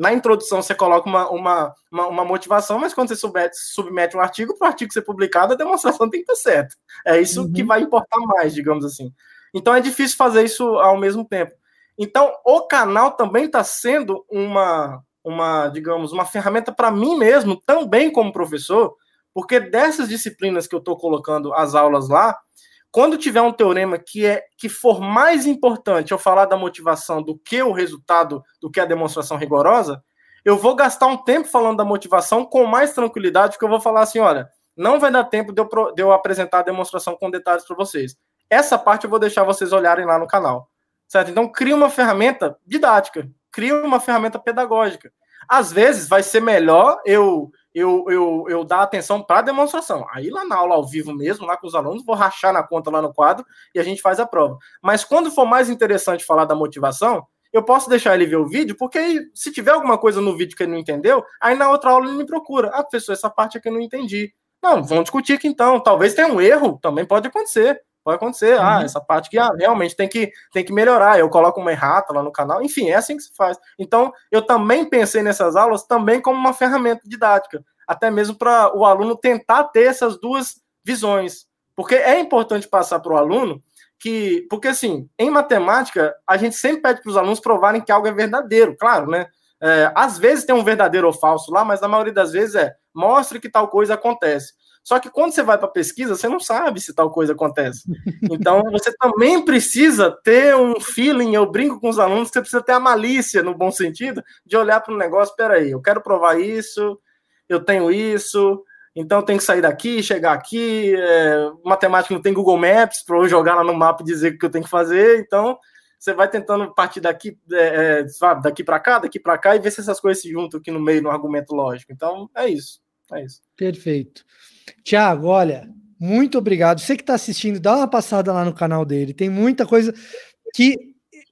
na introdução você coloca uma, uma, uma, uma motivação, mas quando você submete, submete um artigo, para o artigo ser publicado, a demonstração tem que estar certa. É isso uhum. que vai importar mais, digamos assim. Então é difícil fazer isso ao mesmo tempo. Então, o canal também está sendo uma, uma, digamos, uma ferramenta para mim mesmo, também como professor, porque dessas disciplinas que eu estou colocando as aulas lá, quando tiver um teorema que é que for mais importante eu falar da motivação do que o resultado, do que a demonstração rigorosa, eu vou gastar um tempo falando da motivação com mais tranquilidade, porque eu vou falar assim, olha, não vai dar tempo de eu, de eu apresentar a demonstração com detalhes para vocês. Essa parte eu vou deixar vocês olharem lá no canal, certo? Então cria uma ferramenta didática, cria uma ferramenta pedagógica. Às vezes vai ser melhor eu eu, eu, eu dar atenção para a demonstração. Aí lá na aula ao vivo mesmo, lá com os alunos, vou rachar na conta lá no quadro e a gente faz a prova. Mas quando for mais interessante falar da motivação, eu posso deixar ele ver o vídeo, porque aí, se tiver alguma coisa no vídeo que ele não entendeu, aí na outra aula ele me procura. Ah, professor, essa parte aqui eu não entendi. Não, vamos discutir aqui então. Talvez tenha um erro, também pode acontecer. Pode acontecer. Ah, uhum. essa parte que ah, realmente tem que, tem que melhorar. Eu coloco uma errata lá no canal. Enfim, é assim que se faz. Então, eu também pensei nessas aulas também como uma ferramenta didática, até mesmo para o aluno tentar ter essas duas visões. Porque é importante passar para o aluno que, porque assim, em matemática, a gente sempre pede para os alunos provarem que algo é verdadeiro, claro, né? É, às vezes tem um verdadeiro ou falso lá, mas na maioria das vezes é mostre que tal coisa acontece. Só que quando você vai para pesquisa, você não sabe se tal coisa acontece. Então, você também precisa ter um feeling, eu brinco com os alunos, você precisa ter a malícia, no bom sentido, de olhar para um negócio, peraí, eu quero provar isso, eu tenho isso, então tenho que sair daqui, chegar aqui, é, matemática não tem Google Maps para eu jogar lá no mapa e dizer o que eu tenho que fazer, então você vai tentando partir daqui, é, é, daqui para cá, daqui para cá, e ver se essas coisas se juntam aqui no meio, no argumento lógico. Então, é isso. É isso. Perfeito. Tiago, olha, muito obrigado. Você que está assistindo, dá uma passada lá no canal dele. Tem muita coisa que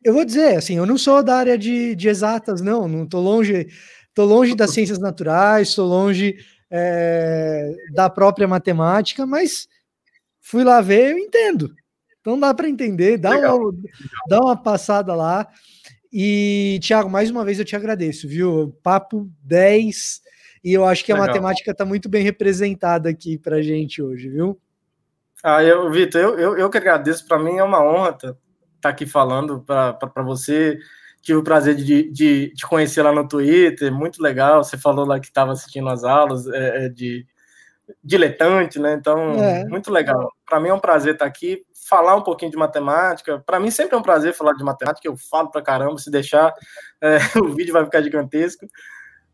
eu vou dizer, assim, eu não sou da área de, de exatas, não. Não estou longe, tô longe das ciências naturais, estou longe é, da própria matemática, mas fui lá ver, eu entendo. Então dá para entender, dá uma, dá uma passada lá. E, Tiago, mais uma vez eu te agradeço, viu? Papo 10 e eu acho que Legal. a matemática está muito bem representada aqui para a gente hoje, viu? Ah, eu, Vitor, eu, eu, eu que agradeço. Para mim é uma honra estar tá, tá aqui falando para você. Tive o prazer de, de te conhecer lá no Twitter, muito legal. Você falou lá que estava assistindo as aulas é, é, de diletante, né? Então, é. muito legal. Para mim é um prazer estar tá aqui, falar um pouquinho de matemática. Para mim sempre é um prazer falar de matemática. Eu falo para caramba, se deixar, é, o vídeo vai ficar gigantesco.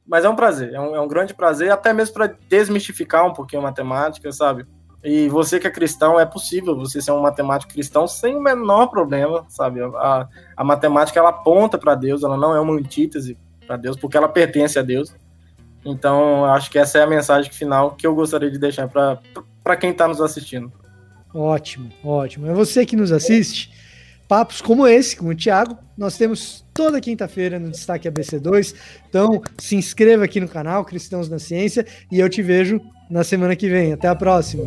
Mas é um prazer, é um, é um grande prazer, até mesmo para desmistificar um pouquinho a matemática, sabe? E você que é cristão, é possível você ser um matemático cristão sem o menor problema, sabe? A, a matemática ela aponta para Deus, ela não é uma antítese para Deus, porque ela pertence a Deus. Então, acho que essa é a mensagem final que eu gostaria de deixar para quem está nos assistindo. Ótimo, ótimo. É você que nos assiste papos como esse, com o Thiago, nós temos toda quinta-feira no Destaque ABC2. Então, se inscreva aqui no canal Cristãos na Ciência e eu te vejo na semana que vem. Até a próxima.